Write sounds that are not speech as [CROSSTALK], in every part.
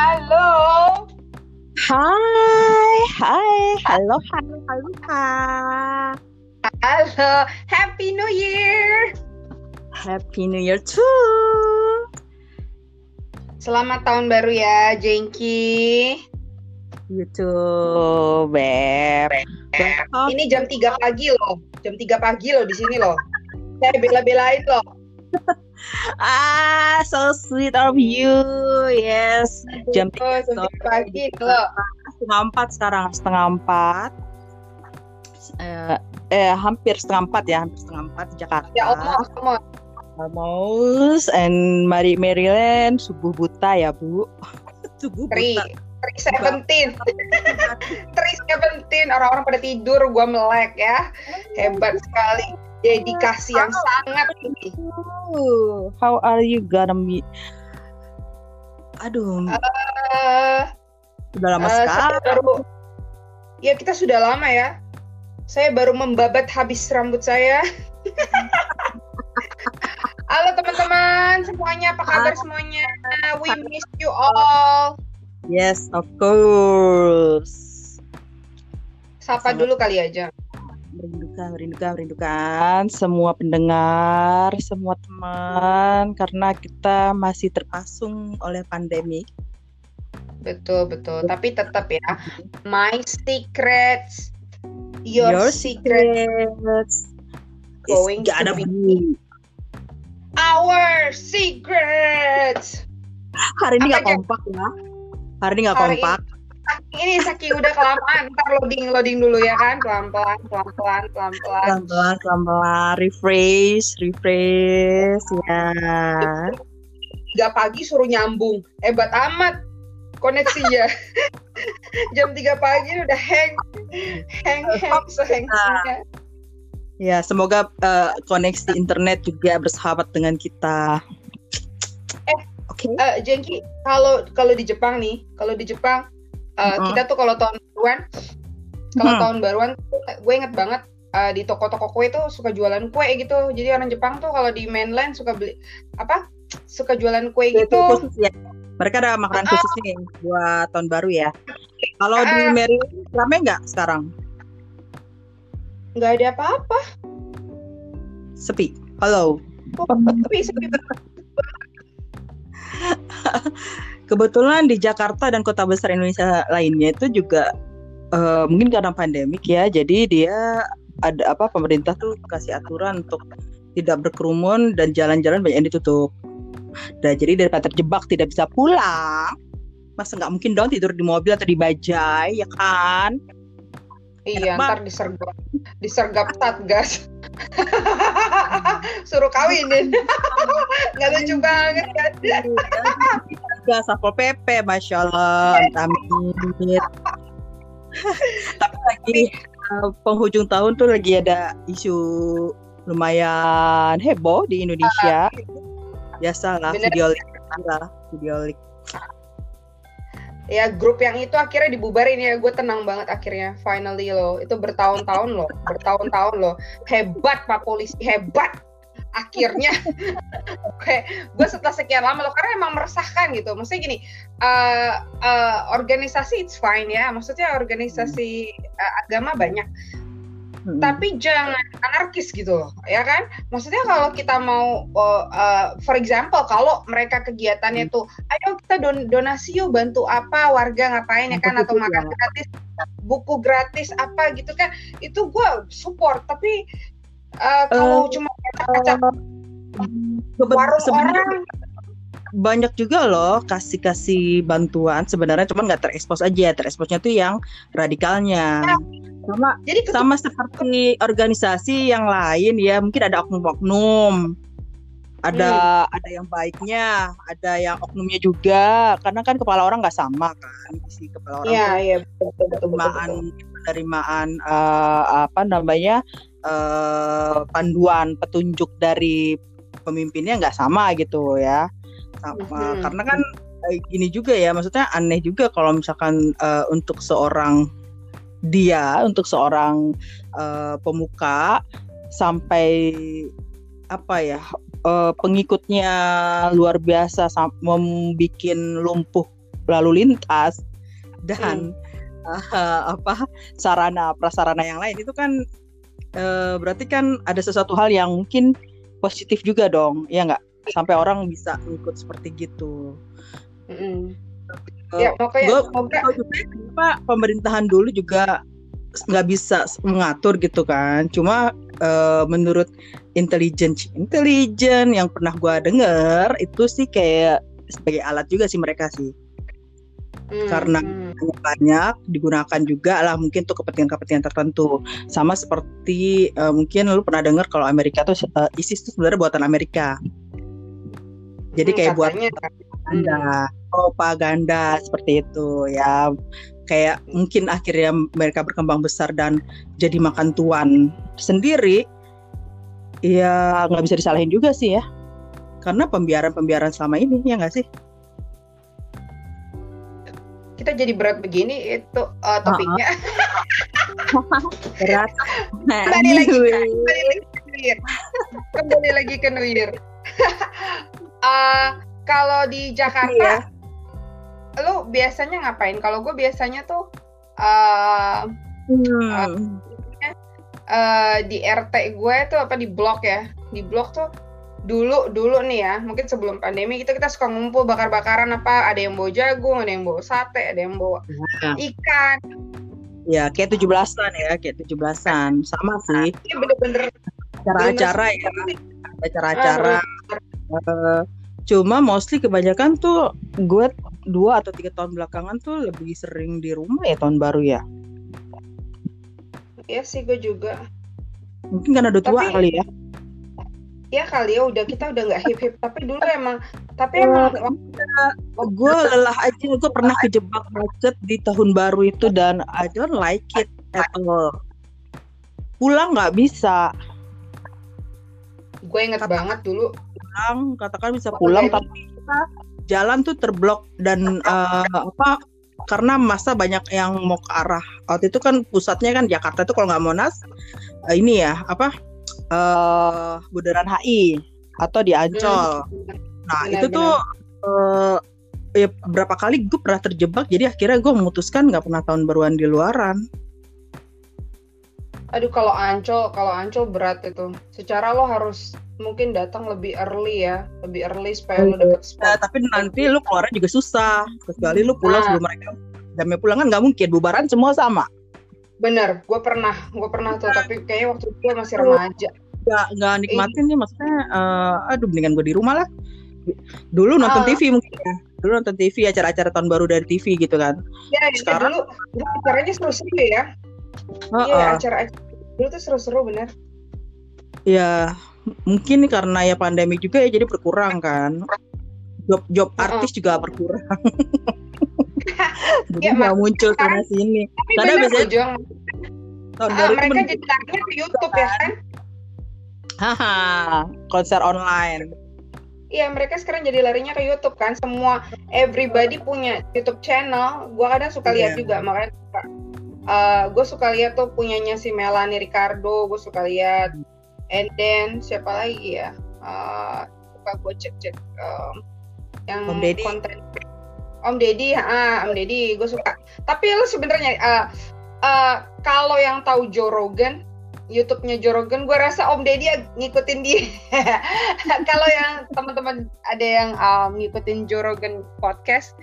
Halo. Hai, hai, halo, halo, halo. Halo, Happy New Year. Happy New Year too. Selamat tahun baru ya, Jengki. YouTube, Beb. Ini jam 3 pagi loh. Jam 3 pagi loh di sini loh. Saya bela-belain loh. Ah, so sweet of you. Yes. Jam Oh, jam 3 pagi setengah empat sekarang, setengah empat. Eh, eh, hampir setengah empat ya, hampir setengah empat di Jakarta. Ya Allah, almost. Almost. And Mari Maryland, subuh buta ya, Bu. [LAUGHS] subuh Tri, buta. Tri Seventeen, Tri Seventeen. Orang-orang pada tidur, gua melek ya. Hebat sekali. Dedikasi yang sangat tinggi. How are you gonna meet? Aduh, Eh, udah lama saya sekali. baru, ya kita sudah lama ya. Saya baru membabat habis rambut saya. [LAUGHS] Halo teman-teman semuanya, apa kabar semuanya? We miss you all. Yes, of course. Sapa dulu kali aja. Merindukan, merindukan, merindukan semua pendengar, semua teman, karena kita masih terpasung oleh pandemi. Betul betul. Tapi tetap ya, my secrets, your, secret, secrets going gotta to be our secrets. Hari ini nggak kompak ya. Hari ini nggak Hari Ini saking udah kelamaan, ntar loading loading dulu ya kan, pelan pelan pelan pelan pelan pelan. Pelan-pelan, pelan-pelan, refresh, refresh, ya. Tiga pagi suruh nyambung, hebat amat koneksinya. [LAUGHS] Jam 3 pagi udah hang, hang, hang, sehang Ya, semoga eh, koneksi internet juga bersahabat dengan kita. Eh, Oke. Eh, Jengki, kalau kalau di Jepang nih, kalau di Jepang eh, Mm-mm. kita tuh kalau tahun baruan, kalau Hmm. tahun baruan, gue inget banget eh, di toko-toko kue tuh suka jualan kue gitu. Jadi orang Jepang tuh kalau di mainland suka beli apa? Suka jualan kue Itu gitu. khusus ya. Mereka ada makanan Ah. khusus nih buat tahun baru ya. Kalau di Ah. Maryland rame nggak sekarang? Nggak ada apa-apa. Sepi. Halo. Tapi sepi banget. [LAUGHS] Kebetulan di Jakarta dan kota besar Indonesia lainnya itu juga eh, mungkin karena pandemik ya. Jadi dia ada apa pemerintah tuh kasih aturan untuk tidak berkerumun dan jalan-jalan banyak yang ditutup. Nah, jadi daripada terjebak tidak bisa pulang, masa nggak mungkin dong tidur di mobil atau di bajai, ya kan? Iya, Enak ntar disergap, disergap satgas. [LAUGHS] Suruh kawinin. [LAUGHS] Nggak lucu banget kan? Gak satpol pp, masya Allah, amit. [LAUGHS] Tapi lagi eh, penghujung tahun tuh lagi ada isu lumayan heboh di Indonesia. Biasalah Bener. video leak, lah, video leak. Ya grup yang itu akhirnya dibubarin ya. Gue tenang banget akhirnya finally loh. Itu bertahun-tahun loh bertahun-tahun loh. Hebat pak polisi hebat. Akhirnya [LAUGHS] oke gue setelah sekian lama loh karena emang meresahkan gitu. Maksudnya gini eh, eh, organisasi it's fine ya. Maksudnya organisasi eh, agama banyak Hmm. tapi jangan anarkis gitu loh ya kan? Maksudnya kalau kita mau uh, uh, for example kalau mereka kegiatannya tuh ayo kita don donasi yuk bantu apa warga ngapain ya kan? Atau makan gratis buku gratis apa gitu kan? Itu gue support tapi uh, kalau Eh, cuma acak Kebe- warung orang banyak juga loh kasih-kasih bantuan sebenarnya cuman nggak terekspos aja. Tereksposnya tuh yang radikalnya. Sama jadi ketu- sama seperti organisasi yang lain ya mungkin ada oknum-oknum. Ada ada yang baiknya ada yang oknumnya juga. Karena kan kepala orang nggak sama kan isi kepala orang Iya, tuh iya, betul, betul, betul, betul, penerimaan betul. penerimaan eh, apa namanya eh, panduan petunjuk dari pemimpinnya nggak sama gitu ya sama Mhm. karena kan eh, gini juga ya maksudnya aneh juga kalau misalkan eh, untuk seorang dia untuk seorang eh, pemuka sampai apa ya eh, pengikutnya luar biasa membikin lumpuh lalu lintas dan hmm. uh, apa sarana prasarana yang lain itu kan uh, berarti kan ada sesuatu hal yang mungkin positif juga dong ya nggak sampai orang bisa ikut seperti gitu. Mm uh, ya makanya gua, pemerintahan dulu juga nggak bisa mengatur gitu kan cuma uh, menurut intelijen intelijen yang pernah gue dengar itu sih kayak sebagai alat juga sih mereka sih hmm. karena hmm. banyak digunakan juga lah mungkin untuk kepentingan-kepentingan tertentu sama seperti uh, mungkin lu pernah dengar kalau Amerika tuh uh, ISIS itu sebenarnya buatan Amerika jadi hmm, kayak buat propaganda propaganda seperti itu ya. Kayak mungkin akhirnya mereka berkembang besar dan jadi makan tuan sendiri. Ya nggak bisa disalahin juga sih ya. Karena pembiaran-pembiaran selama ini ya nggak sih? Kita jadi berat begini itu uh, topiknya. [LAUGHS] Berat. Kembali lagi kembali lagi ke New Year kembali lagi ke New Year [LAUGHS] uh, kalau di Jakarta iya lu biasanya ngapain? Kalau gue biasanya tuh uh, hmm. uh, uh, di RT gue tuh apa di blok ya, di blok tuh dulu dulu nih ya, mungkin sebelum pandemi kita kita suka ngumpul bakar-bakaran apa, ada yang bawa jagung, ada yang bawa sate, ada yang bawa nah. ikan. Ya, kayak tujuh belasan ya, kayak tujuh belasan, sama sih. Ini bener-bener acara-acara ya, acara-acara. Uh, cuma mostly kebanyakan tuh gue dua atau tiga tahun belakangan tuh lebih sering di rumah ya tahun baru ya. Iya sih gue juga. Mungkin karena udah tua kali ya. Ya kali ya udah kita udah nggak hip hip tapi dulu emang tapi oh, emang oh, gue lelah aja. Gue pernah kejebak macet di tahun baru itu dan I don't like it at all. Pulang nggak bisa. Gue inget Kata, banget dulu pulang katakan bisa pulang tapi jalan tuh terblok dan uh, apa karena masa banyak yang mau ke arah waktu itu kan pusatnya kan Jakarta itu kalau nggak Monas uh, ini ya apa uh, Bundaran HI atau di Ancol. Hmm. Nah benar, itu benar. tuh uh, ya berapa kali gue pernah terjebak jadi akhirnya gue memutuskan nggak pernah tahun baruan di luaran. Aduh kalau Ancol kalau Ancol berat itu. Secara lo harus mungkin datang lebih early ya, lebih early supaya lo dapet spot. Ya, tapi nanti lo keluarnya juga susah, kecuali lo pulang nah. sebelum mereka jamnya pulang kan nggak mungkin, bubaran semua sama. Bener, gue pernah, gue pernah tuh, tapi kayaknya waktu itu gue masih remaja. Gak, gak nikmatin nih, maksudnya, uh, aduh mendingan gue di rumah lah. Dulu nonton uh, ah. TV mungkin ya, dulu nonton TV acara-acara tahun baru dari TV gitu kan. Ya, ya Sekarang, dulu, dulu acaranya seru-seru ya. Iya, uh, uh. acara dulu tuh seru-seru bener. Ya, mungkin karena ya pandemi juga ya jadi berkurang kan job job artis juga berkurang [LAUGHS] jadi ya, nggak muncul sana sini karena biasanya tahun ah, mereka jadi larinya ke YouTube ya kan haha konser online Iya mereka sekarang jadi larinya ke YouTube kan semua everybody punya YouTube channel. Gua kadang suka lihat yeah. juga makanya suka. Uh, gue suka lihat tuh punyanya si Melanie Ricardo. Gue suka lihat and then siapa lagi ya uh, coba gue cek cek um, yang Om Deddy. konten Om Deddy ah Om Deddy gue suka tapi lu sebenarnya uh, uh, kalau yang tahu Joe Rogan YouTube-nya Joe Rogan, gue rasa Om Deddy ngikutin dia. [LAUGHS] kalau yang teman-teman ada yang um, ngikutin Joe Rogan podcast,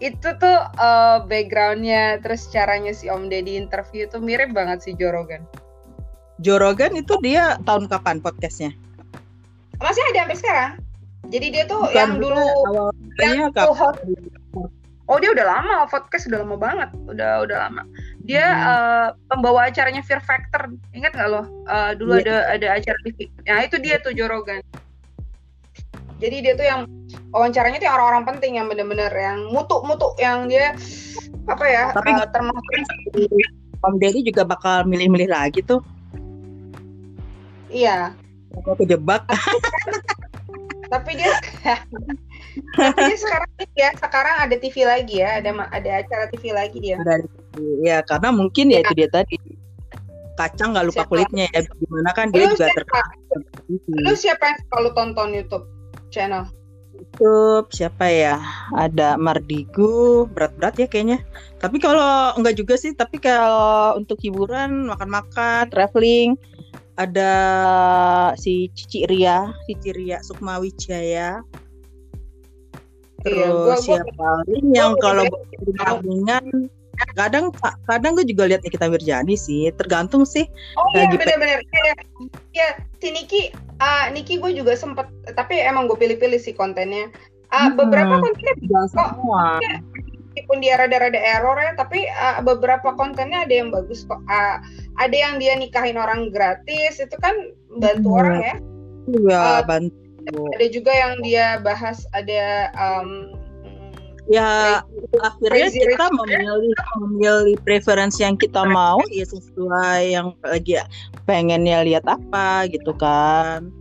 itu tuh uh, backgroundnya terus caranya si Om Deddy interview tuh mirip banget si Joe Rogan. Jorogan itu dia tahun kapan podcastnya? Masih ada sampai sekarang. Jadi dia tuh Bukan yang dulu yang host. Oh dia udah lama podcast udah lama banget, udah udah lama. Dia hmm. uh, pembawa acaranya Fear Factor, ingat nggak lo? Uh, dulu yeah. ada ada acara TV. Nah itu dia tuh Jorogan. Jadi dia tuh yang wawancaranya tuh orang-orang penting yang bener-bener yang mutu-mutu yang dia apa ya? Tapi uh, termasuk Om Deddy juga bakal milih-milih lagi tuh Iya. Aku kejebak. [LAUGHS] tapi dia [LAUGHS] tapi dia sekarang ya sekarang ada TV lagi ya ada ada acara TV lagi dia ya karena mungkin ya, ya itu dia tadi kacang nggak lupa siapa? kulitnya ya gimana kan dia lu juga terkenal lu siapa yang selalu tonton YouTube channel YouTube siapa ya? Ada Mardigu, berat-berat ya kayaknya. Tapi kalau enggak juga sih, tapi kalau untuk hiburan, makan-makan, traveling, ada si Cici Ria, Cici Ria Sukma Wijaya. Terus iya, gua, gua, siapa gua, yang gua, kalau perbandingan kadang kadang gue juga lihat Nikita Mirjani sih tergantung sih. Oh iya benar-benar ya, ya si Niki uh, Niki gue juga sempet tapi emang gue pilih-pilih sih kontennya. Uh, hmm, beberapa kontennya kok ya, meskipun dia rada-rada error ya tapi uh, beberapa kontennya ada yang bagus kok. Uh, ada yang dia nikahin orang gratis itu kan bantu hmm. orang ya. Iya uh, bantu. ada juga yang dia bahas ada um, ya akhirnya kita memilih memilih preferensi yang kita mau ya sesuai yang lagi pengennya lihat apa gitu kan.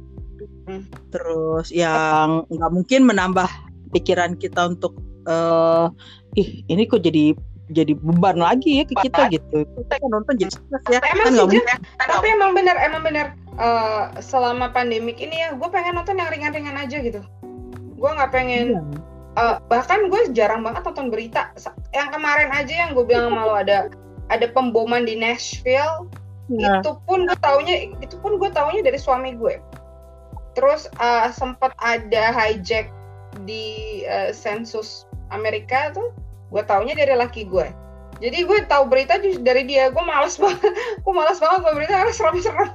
Hmm. terus yang nggak mungkin menambah pikiran kita untuk uh, ih ini kok jadi jadi beban lagi ya ke kita gitu. Kita kan nonton jadi stres ya. Emang kan tapi emang benar emang benar uh, selama pandemik ini ya gue pengen nonton yang ringan-ringan aja gitu. Gue nggak pengen iya uh, bahkan gue jarang banget nonton berita. Yang kemarin aja yang gue bilang malu ada ada pemboman di Nashville. Nah. itu pun gue taunya itu pun gue taunya dari suami gue. Terus uh, sempat ada hijack di uh, sensus Amerika tuh gue taunya dari laki gue. Jadi gue tahu berita dari dia gue males [LAUGHS] banget gue males banget gue berita harus serem-serem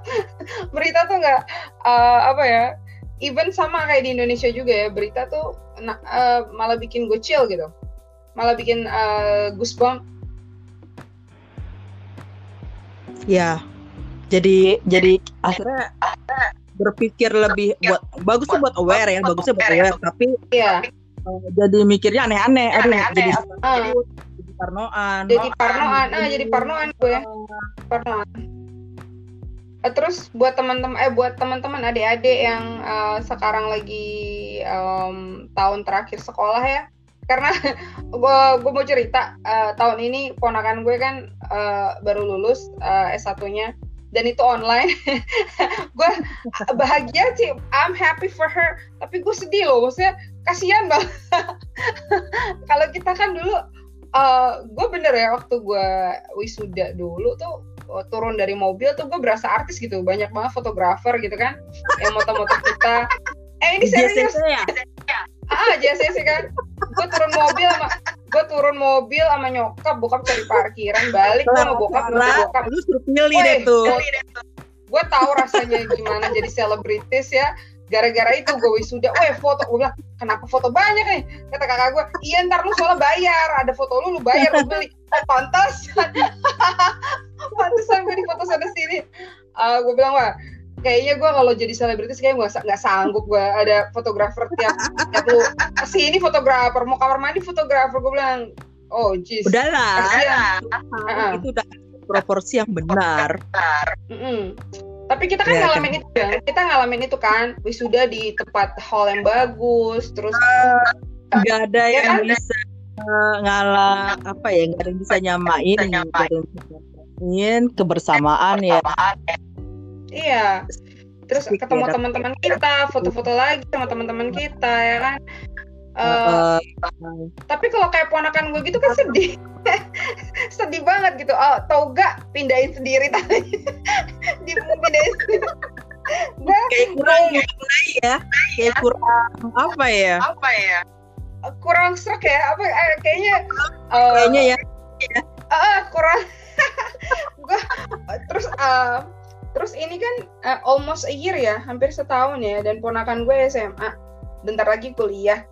berita tuh nggak uh, apa ya even sama kayak di Indonesia juga ya berita tuh nah, uh, malah bikin gue chill gitu. Malah bikin uh, goosebump. Ya. Jadi jadi akhirnya berpikir lebih buat bagusnya buat aware ya bagusnya buat aware. Tapi ya uh, jadi mikirnya aneh-aneh aduh aneh -aneh. jadi, uh. jadi parnoan. Jadi parnoan ah jadi parnoan gue. Ya parnoan terus buat teman-teman eh buat teman-teman adik-adik yang uh, sekarang lagi um, tahun terakhir sekolah ya. Karena [LAUGHS] gue gue mau cerita uh, tahun ini ponakan gue kan uh, baru lulus uh, S1-nya dan itu online. [LAUGHS] Gue bahagia sih. I'm happy for her. Tapi gue sedih loh. Maksudnya kasihan banget. [LAUGHS] Kalau kita kan dulu uh, gue bener ya waktu gue wisuda dulu tuh Oh, turun dari mobil tuh gue berasa artis gitu. Banyak banget fotografer gitu kan yang moto-moto kita eh ini serius. ya? ah JCC kan. Gue turun mobil sama gue turun mobil sama nyokap bokap cari parkiran balik gue sama bokap sama bokap. lu suruh pilih deh tuh. gue tahu rasanya gimana jadi selebritis ya. Gara-gara itu gue wisuda, weh foto, gue bilang kenapa foto banyak nih? Kata kakak gue, iya ntar lu soalnya bayar, ada foto lu, lu bayar, lu beli. Oh, pantas, pantesan [LAUGHS] gue di foto sana sini. Uh, gue bilang wah, kayaknya gue kalau jadi selebritis kayak gue nggak sanggup gue ada fotografer tiap tiap lu si ini fotografer mau kamar mandi fotografer gue bilang oh jeez udahlah uh, itu udah proporsi yang benar. Mm. Tapi kita kan ya, ngalamin kan. itu ya. Kita ngalamin itu kan wisuda di tempat hall yang bagus, terus nggak uh, ada ya yang kan? bisa ngalah apa ya, nggak ada yang bisa nyamain, nyamain kebersamaan ya. Iya. Terus ketemu teman-teman kita, foto-foto lagi sama teman-teman kita ya kan. Uh, uh, tapi kalau kayak ponakan gue gitu kan sedih. [LAUGHS] Sedih banget gitu. Oh tau gak pindahin sendiri tadi. [LAUGHS] Di pindahin sendiri. [LAUGHS] Kayak kurang ya kayak kurang apa ya? Apa ya? Kurang serak ya? Apa eh, kayaknya uh, kayaknya ya. Uh, kurang. Gue terus uh, terus ini kan uh, almost a year ya hampir setahun ya dan ponakan gue SMA bentar lagi kuliah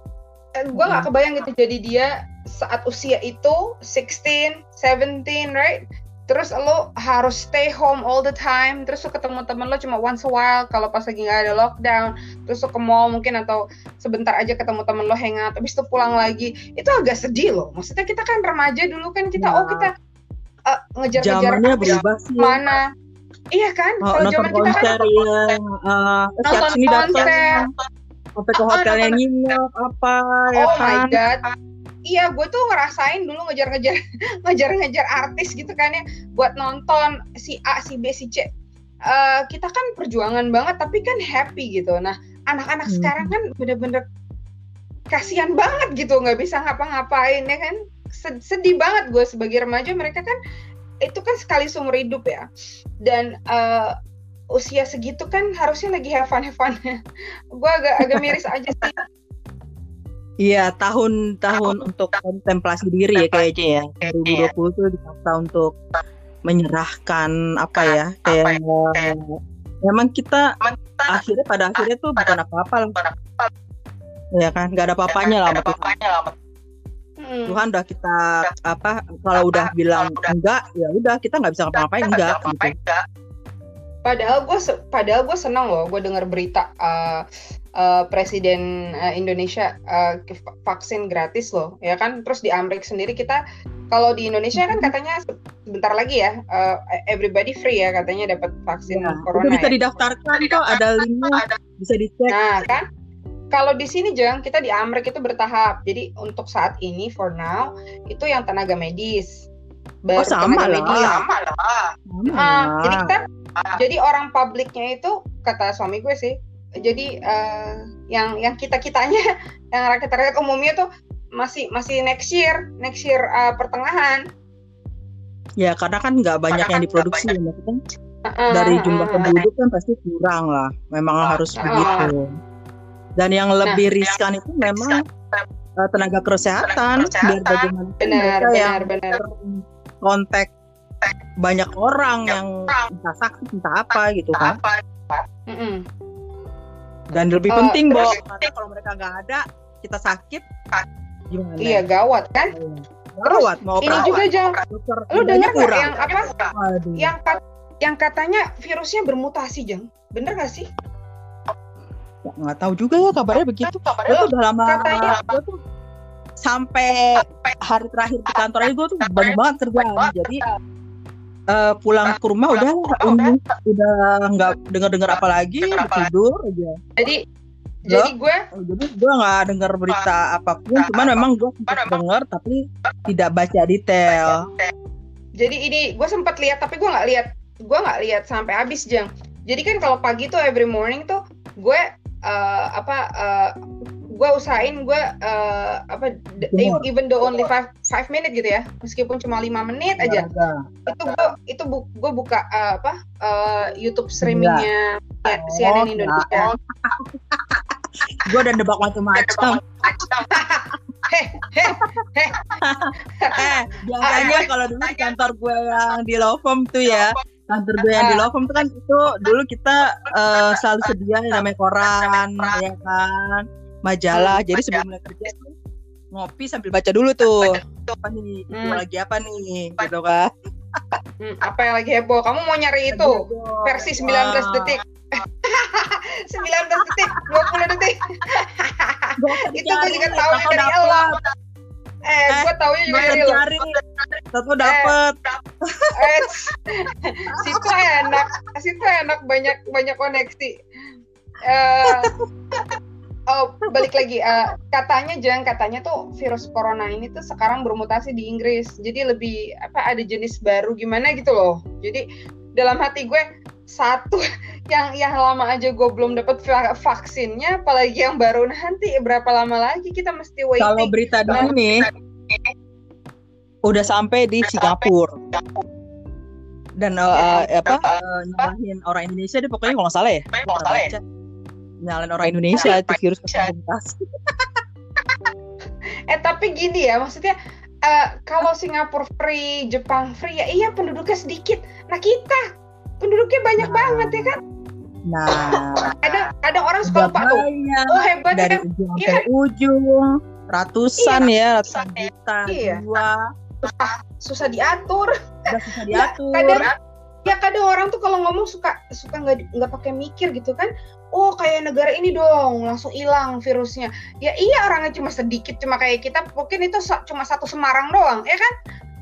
Eh, gue gak kebayang gitu jadi dia saat usia itu 16, 17, right? Terus lo harus stay home all the time. Terus lo ketemu temen lo cuma once a while kalau pas lagi nggak ada lockdown. Terus lo ke mall mungkin atau sebentar aja ketemu temen lo hangout. Habis itu pulang lagi. Itu agak sedih loh. Maksudnya kita kan remaja dulu kan kita oh kita uh, ngejar-ngejar berubah sih. mana. Iya kan? Oh, kalau zaman kita kan yang uh, nonton konser. Sampai ke hotelnya oh, nginep apa ya oh kan? my god. Iya gue tuh ngerasain dulu ngejar-ngejar [LAUGHS] ngejar-ngejar artis gitu kan ya buat nonton si A si B si C. Uh, kita kan perjuangan banget tapi kan happy gitu. Nah anak-anak hmm. sekarang kan bener-bener kasihan banget gitu nggak bisa ngapa-ngapain ya kan? Sedih banget gue sebagai remaja mereka kan itu kan sekali seumur hidup ya. Dan uh, usia segitu kan harusnya lagi have fun have fun. [LAUGHS] Gue agak agak miris aja sih. Iya, tahun-tahun untuk kontemplasi diri ya kayaknya ya. 2020 tuh dipaksa untuk menyerahkan apa ya, kayak memang kita akhirnya pada akhirnya tuh bukan apa-apa lah. Ya kan, nggak ada apa-apanya lah sama Tuhan. Hmm. Tuhan udah kita apa kalau udah bilang enggak ya udah kita nggak bisa ngapa-ngapain enggak gitu. Padahal gue padahal gue senang loh gue dengar berita uh, uh, presiden uh, Indonesia uh, vaksin gratis loh ya kan terus di Amerika sendiri kita kalau di Indonesia kan katanya sebentar lagi ya uh, everybody free ya katanya dapat vaksin ya, corona. Itu bisa ya. didaftarkan kok ada linknya bisa dicek. Nah kan kalau di sini jeng kita di Amerika itu bertahap. Jadi untuk saat ini for now itu yang tenaga medis. Baru oh, sama lah. medis. Sama lah. Uh, jadi kita jadi orang publiknya itu kata suami gue sih. Jadi uh, yang yang kita kitanya [LAUGHS] yang rakyat rakyat umumnya tuh masih masih next year next year uh, pertengahan. Ya karena kan nggak banyak karena yang kan diproduksi ya kan. Dari jumlah penduduk kan pasti kurang lah. Memang harus begitu. Dan yang nah, lebih riskan itu memang uh, tenaga kesehatan, biar bagaimana benar, mereka benar, yang benar. kontak banyak orang yang entah sakit entah apa gitu kan. Dan lebih uh, penting, Bo, karena kalau mereka nggak ada, kita sakit, gimana? Iya, gawat kan? Gawat, mau ini juga jangan, lu dengar nggak yang apa? Yang yang katanya virusnya bermutasi, Jeng. Bener gak sih? Nggak tahu juga ya kabarnya begitu. Kabarnya tuh udah lama gue tuh sampai hari terakhir di kantor ini gue tuh banyak banget kerjaan. jadi uh, pulang ke rumah udah udah. udah nggak dengar dengar apa lagi. tidur aja. Jadi jadi gue oh, jadi gue nggak dengar berita apa pun cuman memang gue sempat dengar tapi tidak baca detail. Jadi ini gue sempat lihat tapi gue nggak lihat gue nggak lihat sampai habis jeng. Jadi kan kalau pagi tuh every morning tuh gue uh, apa uh, eh, gue usahain gue uh, apa Benar. even though only five five minutes gitu ya. Meskipun cuma lima menit aja. Benar. itu gue itu bu, gue buka uh, apa uh, YouTube streamingnya ya, CNN oh, Indonesia. [LAUGHS] Gue udah nebak macam-macam. Heh heh heh. Biasanya kalau dulu kantor gue yang di law firm tuh ya kantor gue yang di Lovem tuh kan itu dulu kita uh, selalu sedia yang namanya koran ya kan? Majalah. Jadi sebelum mulai kerja tuh ngopi sambil baca dulu tuh. Apa nih? Hmm. lagi apa nih? Gitu kan. Hmm, apa yang lagi heboh? Kamu mau nyari itu? Versi 19 Wah. detik. [LAUGHS] 19 detik 20 detik. Itu gue juga tahu dari Allah Eh, eh gue taunya juga dari lo. Satu dapet. Eh, eh situ enak, situ enak banyak banyak koneksi. Uh, oh balik lagi uh, katanya jangan katanya tuh virus corona ini tuh sekarang bermutasi di Inggris jadi lebih apa ada jenis baru gimana gitu loh jadi dalam hati gue satu [LAUGHS] yang yang lama aja gue belum dapat vaksinnya apalagi yang baru nanti. Berapa lama lagi kita mesti waiting? Kalau berita nah, nih udah sampai di Singapura. Dan uh, apa uh, nyalahin orang Indonesia deh pokoknya kalau nggak salah ya. Kalau salah ya. Nyalain orang Indonesia itu virus komunitas [LAUGHS] eh tapi gini ya maksudnya uh, kalau Singapura free Jepang free ya iya penduduknya sedikit. Nah kita penduduknya banyak nah. banget ya kan? Nah. Ada ada orang suka lupa tuh. Oh hebat dari ya. ujung iya. sampai ujung. Ratusan iya, ya ratusan juta iya. dua susah, susah diatur. Susah diatur. ya, kadang ya kadang orang tuh kalau ngomong suka suka nggak nggak pakai mikir gitu kan. Oh kayak negara ini dong langsung hilang virusnya. Ya iya orangnya cuma sedikit cuma kayak kita mungkin itu cuma satu Semarang doang ya kan?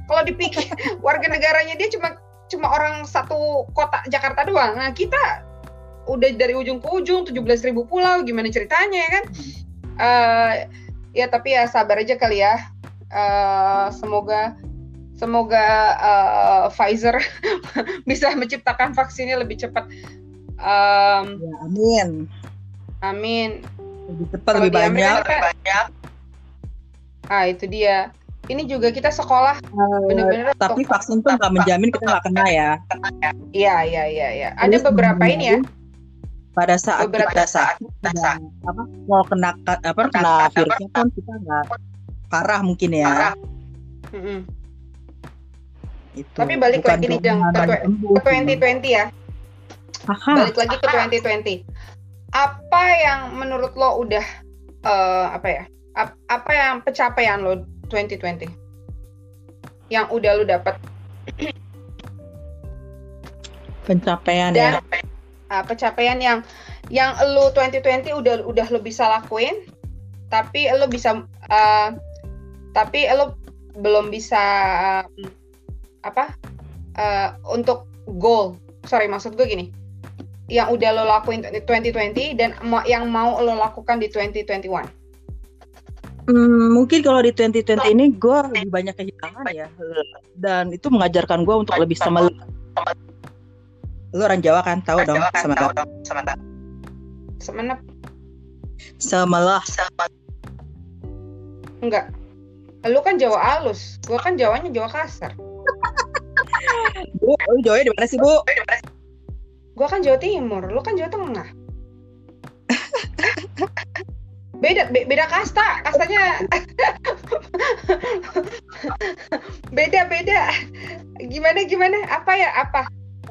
Kalau dipikir [LAUGHS] warga negaranya dia cuma cuma orang satu kota Jakarta doang. Nah kita udah dari ujung ke ujung 17 ribu pulau gimana ceritanya ya kan? Uh, ya tapi ya sabar aja kali ya. Uh, semoga semoga uh, Pfizer [LAUGHS] bisa menciptakan vaksinnya lebih cepat. Um, ya, amin. Amin. Lebih cepat lebih banyak. Amerika, banyak. ah itu dia ini juga kita sekolah bener-bener tapi untuk- vaksin tuh nggak menjamin kita nggak kena ya. Iya iya iya iya. Ada Terus beberapa ini ya. pada saat Beberapa kita saat kita apa mau kena apa kena virusnya pun kita nggak parah mungkin ya. Mm-mm. itu Tapi balik Bukan lagi nih, Jang, ke sembuh. ke 2020 ya. Aha. balik lagi ke 2020 apa yang menurut lo udah eh, apa ya ap- apa yang pencapaian lo 2020 yang udah lo dapat pencapaian dan ya? Uh, pencapaian yang yang lo 2020 udah udah lo bisa lakuin tapi lo bisa uh, tapi lo belum bisa um, apa uh, untuk goal. Sorry maksud gue gini. Yang udah lo lakuin di 2020 dan yang mau lo lakukan di 2021 Hmm, mungkin kalau di 2020 ini gue lebih banyak kehilangan ya. Dan itu mengajarkan gue untuk lebih semelah lu orang Jawa kan? Tahu dong semelah semenep semelah enggak. Lo kan Jawa halus gue kan Jawanya Jawa kasar. [LAUGHS] Bu lu Jawa di mana sih bu? Gue kan Jawa Timur lo kan Jawa Tengah [LAUGHS] beda be- beda kasta. Kastanya [LAUGHS] beda beda. Gimana gimana? Apa ya? Apa?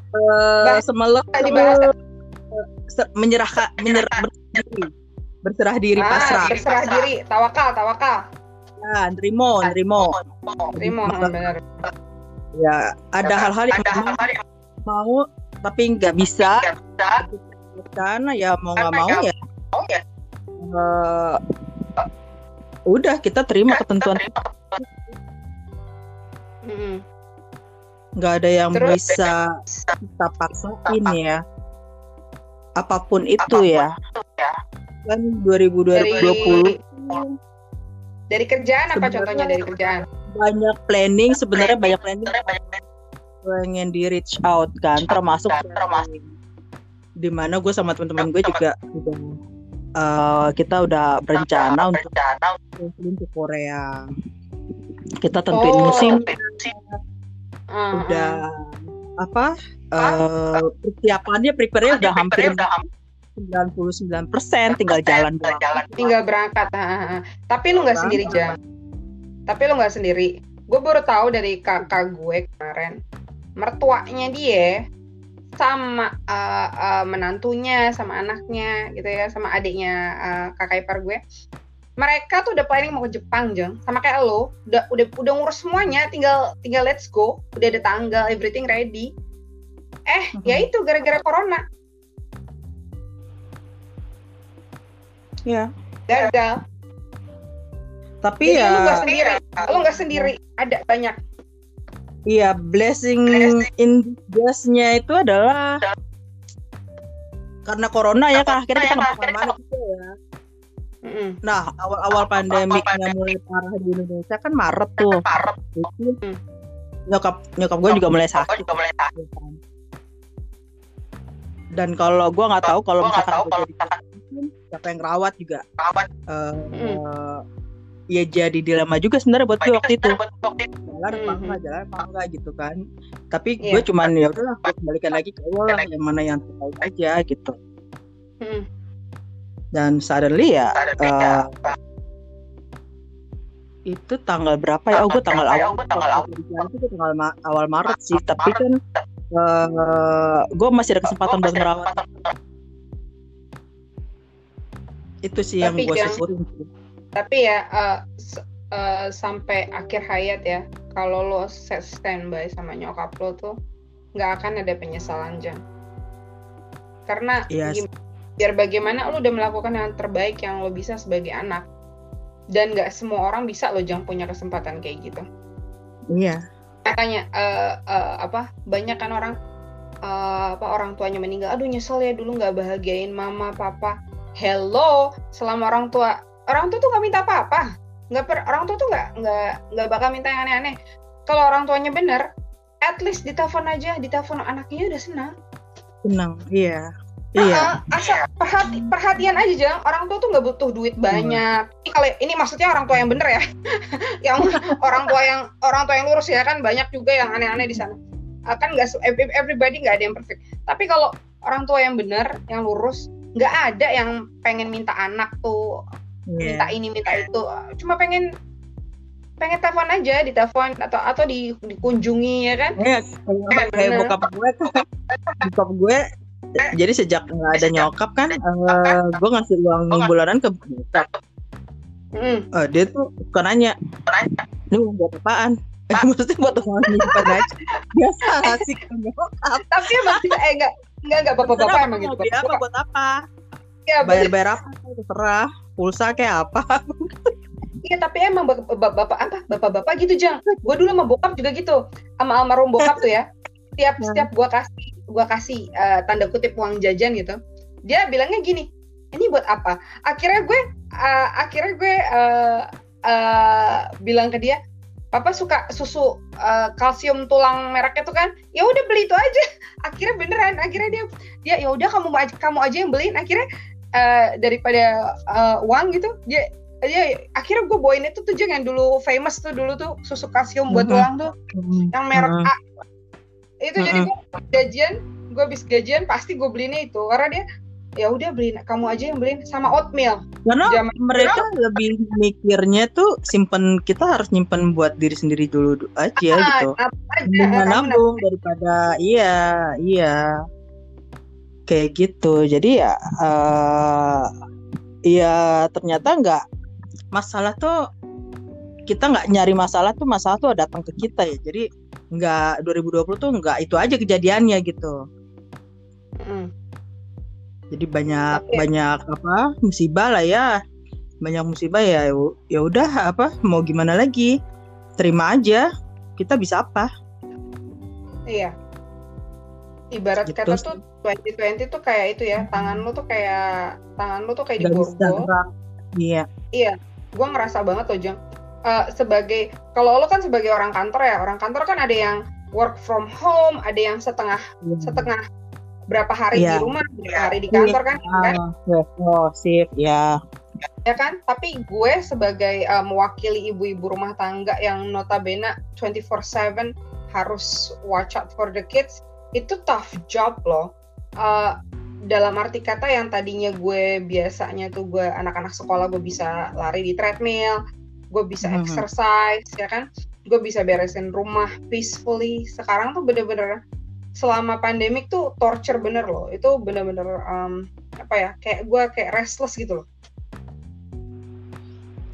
Eh, Bahas- semelah tadi bahasa se- menyerahkan menyerah berserah diri. Berserah diri ah, pasrah. berserah diri. Tawakal tawakal. Ya nerimo nerimo. Terima benar ya ada hal-hal yang memang mau tapi nggak bisa. Karena ya mau nggak mau ya eh, udah kita terima ketentuan. nggak ada yang Terus- bisa kita paksain ya. Apa pun itu ya. kan 2000 dari 2020 dari kerjaan apa Sebenarnya- contohnya dari kerjaan? banyak planning sebenarnya banyak planning. pengen di reach out kan termasuk di mana gue sama teman-teman gue juga udah eh, kita udah berencana untuk traveling ke Korea kita tentuin Oh. musim Ah, udah apa eh persiapannya prepare udah hampir 99% tinggal jalan doang. ah. tinggal berangkat ah. tapi lu nggak sendiri jam tapi lu nggak sendiri gue baru tahu dari kakak gue kemarin mertuanya dia sama eh, eh, menantunya sama anaknya gitu ya sama adiknya eh, kakak ipar gue. Mereka tuh udah planning mau ke Jepang jeng. Sama kayak lo udah udah udah ngurus semuanya tinggal tinggal let's go. Udah ada tanggal everything ready. Eh Mhm. ya itu gara-gara corona. Ya. gagal. Tapi jadi ya lu nggak sendiri. Lu nggak sendiri. Ada banyak iya blessing in disguise-nya itu adalah karena corona ya kan akhirnya kita nggak ke mana-mana juga ya. Nah awal-awal pandemiknya mulai parah di Indonesia kan Maret tuh. Itu Hmm. nyokap nyokap gue juga mulai sakit. Dan kalau gue nggak tahu kalau misalkan jadi siapa yang rawat juga. Eh, Mm. Ya jadi dilema juga sebenarnya buat gue waktu itu. Jalan apa Mhm. enggak, jalan apa enggak gitu kan. Tapi Iya. gue cuman ya udahlah gue kembalikan lagi ke Allah yang mana yang terbaik aja gitu. Mm. Dan suddenly ya eh, itu tanggal berapa ya? Oh, gue tanggal awal. Jalan itu gua tanggal ma- awal Maret sih. Tapi kan eh gue masih ada kesempatan buat merawat. Itu sih yang gue syukurin. sih. Tapi ya s- eh, sampai akhir hayat ya kalau lo set standby sama nyokap lo tuh nggak akan ada penyesalan jam karena Iya gim- biar bagaimana lo udah melakukan yang terbaik yang lo bisa sebagai anak. Dan nggak semua orang bisa lo jang punya kesempatan kayak gitu. Iya. makanya eh, eh, apa banyak kan orang eh, apa orang tuanya meninggal aduh nyesel ya dulu nggak bahagiain mama papa. Hello selama orang tua orang tua tuh nggak minta apa-apa nggak per, orang tua tuh nggak nggak nggak bakal minta yang aneh-aneh kalau orang tuanya bener at least ditelepon aja ditelepon anaknya udah senang Senang. Iya. Iya. Uh, asal perhati, perhatian aja jangan orang tua tuh nggak butuh duit Hmm. banyak. Ini kalau ini maksudnya orang tua yang bener ya, [LAUGHS] yang orang tua yang orang tua yang lurus ya kan banyak juga yang aneh-aneh di sana. Uh, kan nggak everybody nggak ada yang perfect. Tapi kalau orang tua yang bener, yang lurus, nggak ada yang pengen minta anak tuh minta Iya. ini minta itu. Cuma pengen pengen telepon aja, ditelepon atau atau di, dikunjungi ya kan? Kayak kayak, kayak bokap gue bokap gue jadi sejak nggak ada nyokap kan eh, gue ngasih uang bulanan ke bokap. Mm. Eh, dia tuh suka nanya ini mau buat apaan? Eh, maksudnya buat uang nyimpan aja. Biasa [LAUGHS] ngasih ke nyokap. Tapi emang eh enggak enggak enggak bapak-bapak emang gitu. apa buat apa Ya, bayar bayar apa terserah pulsa kayak apa Iya tapi emang bap- bap- bapak apa bapak-bapak gitu jang. Gue dulu sama bokap juga gitu, sama almarhum bokap tuh ya. Setiap Hmm. setiap gua kasih gua kasih eh, tanda kutip uang jajan gitu, dia bilangnya gini, ini buat apa? Akhirnya gue eh, akhirnya gue eh, eh, bilang ke dia, papa suka susu eh, kalsium tulang mereknya tuh kan, ya udah beli itu aja. [LAUGHS] Akhirnya beneran, akhirnya dia dia ya udah kamu kamu aja yang beliin. Akhirnya eh, daripada eh, uang gitu, dia dia akhirnya gue bawain itu tuh yang dulu famous tuh dulu tuh susu kalsium buat tulang tuh yang merek. A. Itu jadi Mhm. gue gajian gue habis gajian pasti gue belinya itu karena dia ya udah beliin kamu aja yang beliin sama oatmeal. Karena Zaman mereka lebih mikirnya tuh simpen kita harus nyimpen buat diri sendiri dulu du- aja gitu. Ah, apa aja nabung. daripada iya iya kayak gitu. Jadi ya eh ya ternyata nggak masalah tuh kita nggak nyari masalah tuh masalah tuh datang ke kita ya. Jadi nggak 2020 tuh nggak itu aja kejadiannya gitu. Mm. jadi banyak Tapi- banyak apa musibah lah ya. Banyak musibah ya ya udah apa mau gimana lagi? Terima aja kita bisa apa? Iya ibarat Gitu kata tuh 2020 tuh kayak itu ya tangan lu tuh kayak tangan lu tuh kayak diborgol. gerak. iya. Gue ngerasa banget loh Jang Eh, sebagai kalau lo kan sebagai orang kantor ya orang kantor kan ada yang work from home ada yang setengah setengah berapa hari Iya. di rumah berapa hari di kantor kan kan? Ah, yes, oh, sip, ya. ya kan? Tapi gue sebagai uh, mewakili ibu-ibu rumah tangga yang notabene 24/7 harus watch out for the kids itu tough job loh. Uh, dalam arti kata yang tadinya gue biasanya tuh gue anak-anak sekolah gue bisa lari di treadmill gue bisa Mhm. exercise ya kan? Gue bisa beresin rumah peacefully. Sekarang tuh bener-bener selama pandemik tuh torture bener loh. Itu bener-bener um, apa ya kayak gue kayak restless gitu loh.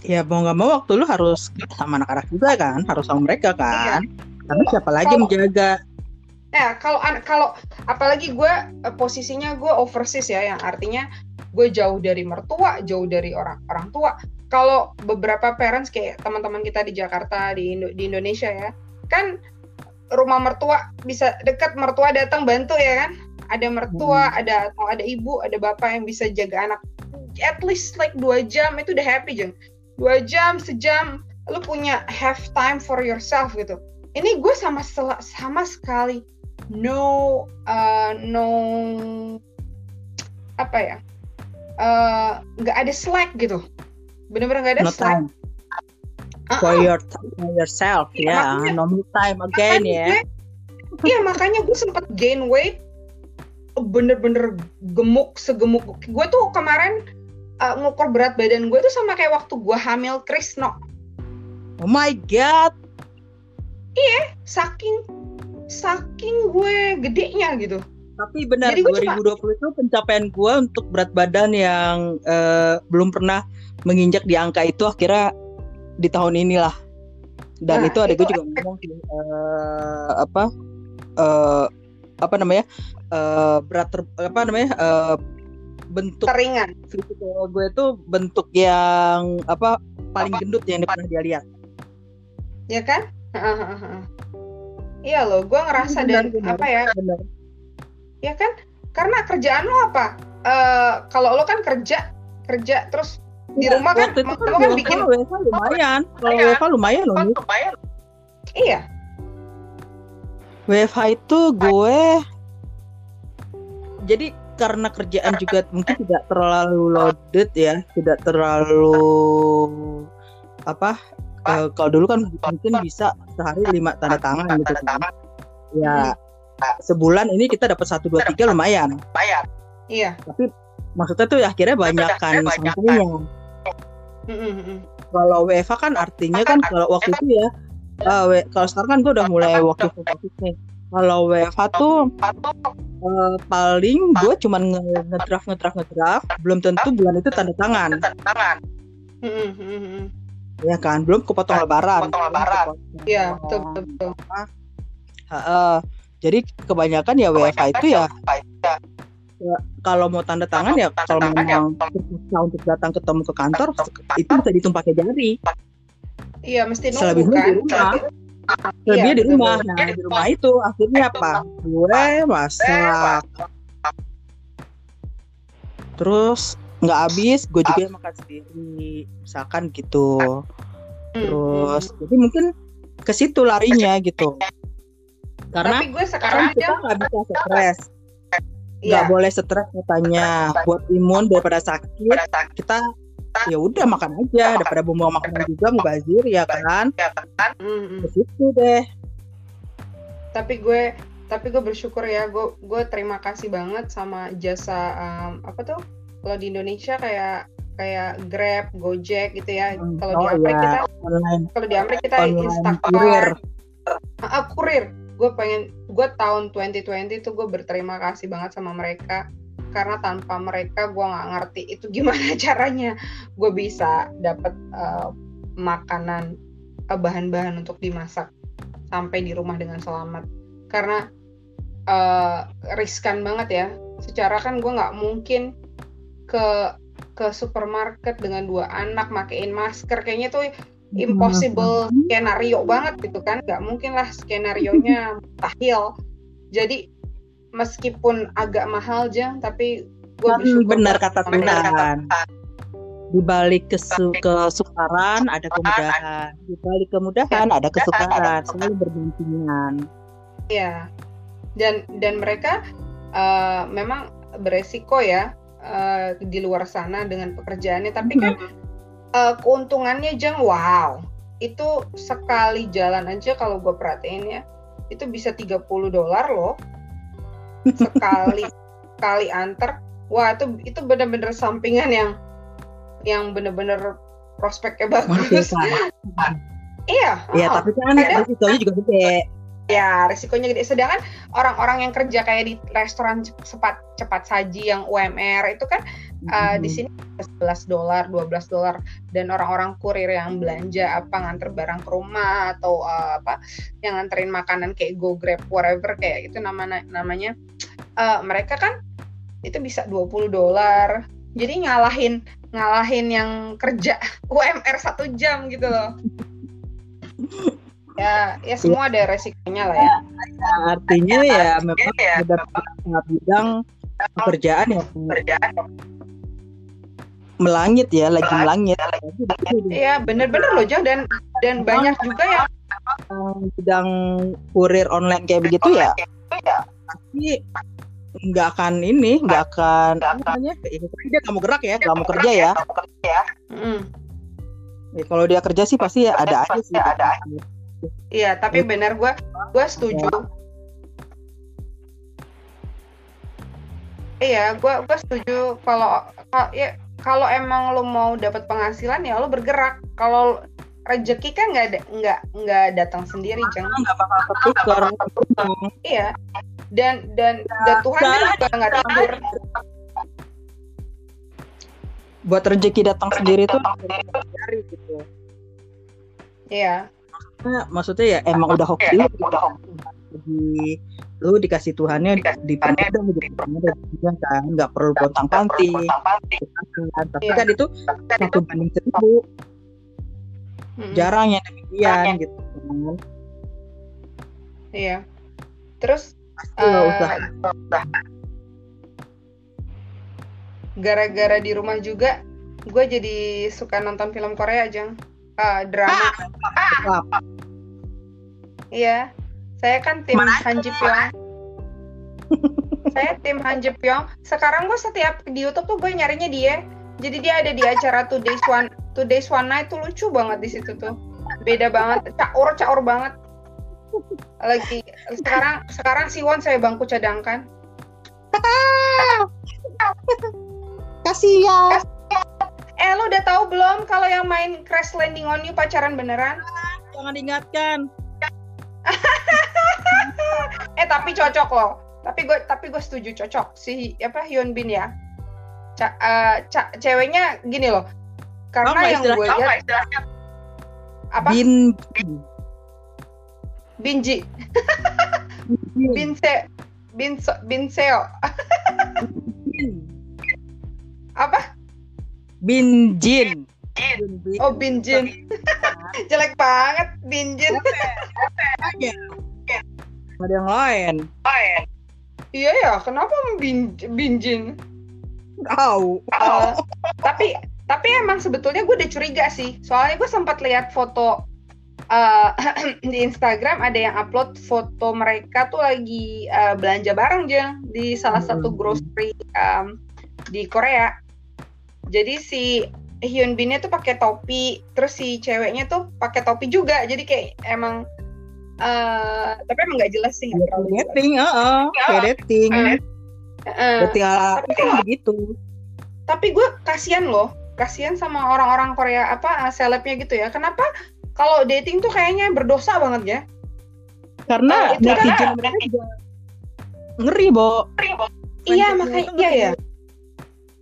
Ya mau nggak mau waktu lu harus sama anak-anak juga kan, harus sama mereka kan. Karena siapa lagi Kalau- menjaga? Ya kalau kalau apalagi gue eh, posisinya gue overseas ya, yang artinya gue jauh dari mertua, jauh dari orang orang tua. Kalau beberapa parents kayak teman-teman kita di Jakarta di Indo- di Indonesia ya, kan rumah mertua bisa dekat mertua datang bantu ya kan? Ada mertua, ada atau ada ibu, ada bapak yang bisa jaga anak. At least like dua jam itu udah happy jeng. Dua jam, sejam, lu punya have time for yourself gitu. Ini gue sama sama sekali no uh, no apa ya? Eh, nggak ada slack gitu. Bener-bener nggak ada No slack. time. Ah, for ah. your for yourself Iya, ya, makanya- no me time again Makanya ya. iya makanya gue sempet gain weight bener-bener gemuk segemuk. Gue tuh kemarin uh, ngukur berat badan gue tuh sama kayak waktu gue hamil Krisno. Oh my god, saking saking gue gedenya gitu. Tapi benar Jadi gua cuma- 2020 itu pencapaian gue untuk berat badan yang eh, belum pernah menginjak di angka itu akhirnya di tahun inilah. Dan Nah, itu ada gue juga ngomong eh, apa eh, apa namanya eh, berat ter- apa namanya eh, bentuk teringan gue itu bentuk yang apa paling gendut yang pernah dia lihat. ya kan iya loh gue ngerasa dan Benar, benar. apa ya Benar. ya kan karena kerjaan lo apa Eh kalau lo kan kerja kerja terus di Iya, rumah kan itu lo kan kan bikin WFH lumayan. Kalau Lumayan. WFH lumayan loh. Nis. iya WFH itu gue jadi karena kerjaan juga mungkin tidak terlalu loaded ya, tidak terlalu apa? Uh, kalau dulu kan mungkin bisa sehari lima tanda tangan gitu kan. Ya sebulan ini kita dapat satu dua tiga lumayan. Iya. Tapi maksudnya tuh akhirnya banyak kan sampainya. Kalau WFA kan artinya kan kalau waktu itu ya, uh, kalau sekarang kan gue udah mulai waktu itu nih. Kalau WFA tuh uh, paling gue cuman ngedraft ngedraft ngedraft, belum tentu bulan itu tanda tangan. Ya kan, belum kepotong lebaran. Kepotong lebaran. Iya, betul betul. Uh, jadi kebanyakan ya WFA itu ya ya, kalau mau tanda tangan ya kalau memang terpaksa untuk datang ketemu ke kantor itu bisa dihitung pakai jari. Iya mesti nunggu Selebihnya kan. di rumah. Selebihnya Iya, di rumah. Nah di rumah itu akhirnya apa? Gue masak. Terus nggak habis, gue juga yang makan sendiri. Misalkan gitu. Hmm, Terus hmm. jadi mungkin ke situ larinya gitu. Karena Tapi gue sekarang kan kita aja nggak bisa stres. nggak Iya. boleh stres katanya buat imun daripada sakit kita ya udah makan aja daripada buang makanan juga mubazir ya kan Hmm, hmm. ke situ deh Tapi gue tapi gue bersyukur ya gue gue terima kasih banget sama jasa um, apa tuh kalau di Indonesia kayak kayak Grab, Gojek gitu ya. Kalau oh di Amerika iya, kita kalau di Amerika kita online Instacart, kurir. Ah, kurir. Gue pengen, gue tahun 2020 tuh gue berterima kasih banget sama mereka. Karena tanpa mereka gue nggak ngerti itu gimana [LAUGHS] caranya gue bisa dapat eh, makanan eh, bahan-bahan untuk dimasak sampai di rumah dengan selamat. Karena eh, riskan banget ya. Secara kan gue nggak mungkin ke ke supermarket dengan dua anak makein masker. Kayaknya tuh impossible skenario banget gitu kan. Nggak mungkin lah skenario nya [LAUGHS] mustahil. Jadi meskipun agak mahal jang tapi gue Kan bersyukur benar kata. Tuhan. Di balik kesu kesukaran ada kemudahan. Di balik kemudahan ada kesukaran. Selalu berdampingan Iya. Dan dan mereka eh, memang beresiko ya eh, di luar sana dengan pekerjaannya, tapi kan eh, keuntungannya jang wow. Itu sekali jalan aja kalau gue perhatiin ya, itu bisa 30 dolar loh. [LAUGHS] Sekali sekali antar. Wah, itu itu bener-bener sampingan yang yang bener-bener prospeknya bagus. Iya. ya oh. tapi kan Ada- risikonya juga gede ya risikonya gede. Sedangkan orang-orang yang kerja kayak di restoran cepat cepat saji yang UMR itu kan uh, di sini 11 dolar 12 dolar. Dan orang-orang kurir yang belanja apa nganter barang ke rumah atau uh, apa yang nganterin makanan kayak Go Grab whatever kayak itu nama namanya uh, mereka kan itu bisa 20 dolar. Jadi ngalahin ngalahin yang kerja [LAUGHS] UMR satu jam gitu loh [LAUGHS] ya ya semua ada resikonya lah ya. Nah, artinya ya memang ada beberapa bidang pekerjaan yang melangit ya lagi melangit Iya bener-bener loh Jang dan dan banyak juga yang bidang, kurir online kayak begitu ya pasti nggak akan ini nggak akan namanya ya, dia mau gerak ya mau kerja ya. Mm, Ya, kalau dia kerja sih pasti ya ada aja sih iya tapi bener gue gue setuju. Iya. Gue gue setuju kalau kalau- ya kalau emang lo mau dapat penghasilan ya lo bergerak. Kalau rezeki kan nggak ada nggak nggak datang sendiri Jang nggak bakal ketukar iya dan dan dan Tuhan kan juga nggak tidur buat rezeki datang sendiri tuh dari gitu iya Nah, maksudnya ya emang udah hoki lu gitu. Lagi lu dikasih Tuhannya dipermudah juga kan nggak perlu pontang panting tapi Iya. kan itu satu banding seribu. Jarang yang demikian gitu kan. Iya. Terus Eh, usaha gara-gara di rumah juga gue jadi suka nonton film Korea jang. Ah, drama Wah, iya. Saya kan tim [LAUGHS] Han Ji Pyong. saya tim Han Je Pyong. Sekarang gue setiap di YouTube tuh gue nyarinya dia. Jadi dia ada di acara Today's One Today's One Night tuh lucu banget di situ tuh. Beda banget caur caur banget. Lagi sekarang sekarang Siwon saya bangku cadangkan. [LAUGHS] Kasihan. eh lu udah tahu belum kalau yang main Crash Landing on You pacaran beneran? Jangan diingatkan. [LAUGHS] eh tapi cocok loh. Tapi gue tapi gue setuju cocok si apa Hyun Bin ya. Ca, eh, ca- ceweknya gini loh. Karena nggak yang gue lihat apa? Bin. Binji Bin. Binse Binso Binseo apa Bin Jin. oh Binjin [LAUGHS] jelek banget Binjin Ada yang lain. iya ya. Kenapa Bin Binjin Tahu. Eh, tapi tapi emang sebetulnya gue udah curiga sih. Soalnya gue sempat lihat foto eh, [CLEARS THROAT] di Instagram ada yang upload foto mereka tuh lagi eh, belanja bareng jeng di salah Hmm. satu grocery em, di Korea. Jadi si Hyun Binnya tuh pakai topi terus si ceweknya tuh pakai topi juga jadi kayak emang eh tapi emang nggak jelas sih jelas. Dating, heeh. Kayak dating. Eh, Dating kan begitu. tapi gue kasihan loh kasihan sama orang-orang Korea apa selebnya gitu ya kenapa kalau dating tuh kayaknya berdosa banget ya Karena itu netizen mereka juga ngeri, Bo. iya makanya iya ya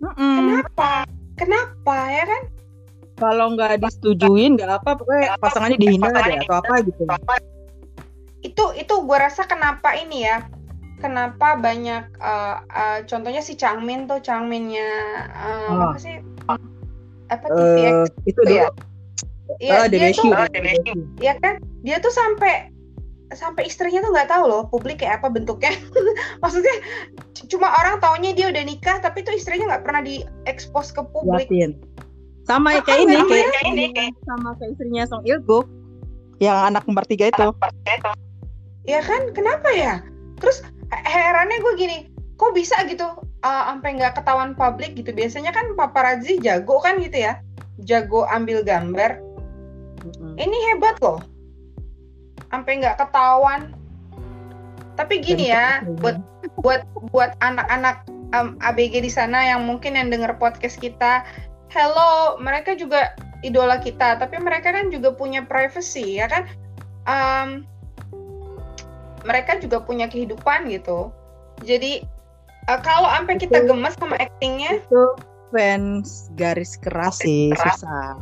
Mm-mm. kenapa kenapa ya kan Kalau nggak disetujuin, nggak apa, pokoknya pasangannya dihina deh atau apa gitu. itu itu gue rasa kenapa ini ya kenapa banyak eh, eh, contohnya si Changmin tuh Changminnya eh, Ah. apa sih apa TVX Eh, itu ya? dulu. Iya, Ah, dia Deneshu. tuh ya kan dia tuh sampai sampai istrinya tuh nggak tahu loh publik kayak apa bentuknya. [LAUGHS] Maksudnya cuma orang taunya dia udah nikah tapi tuh istrinya nggak pernah diekspos ke publik. Sama Ah, kayak ini, sama kayak, kayak ini, sama kayak istrinya Song Il-guk yang anak nomor tiga itu. ya kan kenapa ya? Terus he- herannya gue gini kok bisa gitu uh, sampai nggak ketahuan publik gitu? Biasanya kan paparazzi jago kan gitu ya? Jago ambil gambar. Mm-mm. ini hebat loh sampai nggak ketahuan. Tapi gini ya buat buat buat anak-anak um, ABG di sana yang mungkin yang denger podcast kita hello mereka juga idola kita tapi mereka kan juga punya privacy ya kan? Um, mereka juga punya kehidupan gitu. Jadi uh, kalau sampai kita gemes sama actingnya itu fans garis keras sih susah.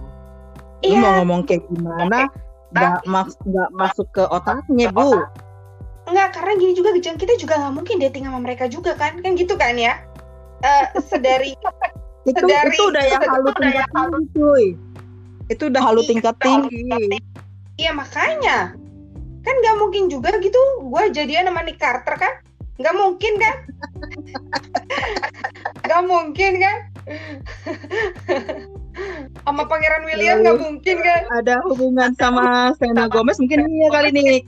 Lu mau iya ngomong kayak gimana? Nggak mas nggak masuk ke otaknya bu. Enggak, karena gini juga Jeng, kita juga nggak mungkin dating sama mereka juga kan, kan gitu kan ya. Eh sedari [LAUGHS] Itu Sedari- [LAUGHS] itu udah yang halu tingkat tinggi cuy. Itu udah halu Iya, tingkat tinggi. Iya makanya, kan nggak mungkin juga gitu. Gue jadian sama Nick Carter kan, nggak mungkin kan? [LAUGHS] Nggak mungkin kan? Sama Pangeran William nggak mungkin kan? Ada hubungan sama Selena Gomez mungkin iya kali nih. Iya,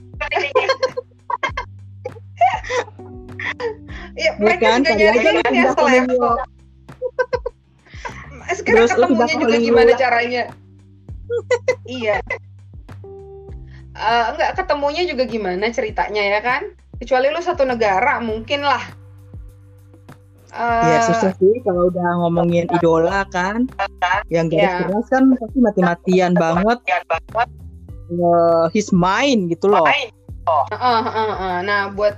Ya mereka kan, juga nyari kan ya selevel. York. Sekarang ketemunya juga gimana caranya? iya. Eh, enggak ketemunya juga gimana ceritanya ya kan? Kecuali lu satu negara mungkin lah. Eh, Ya susah sih kalau udah ngomongin idola kan. Yang garis Ya. keras kan pasti mati-matian banget. Eh, his mind gitu loh. Heeh, heeh, heeh. Nah, buat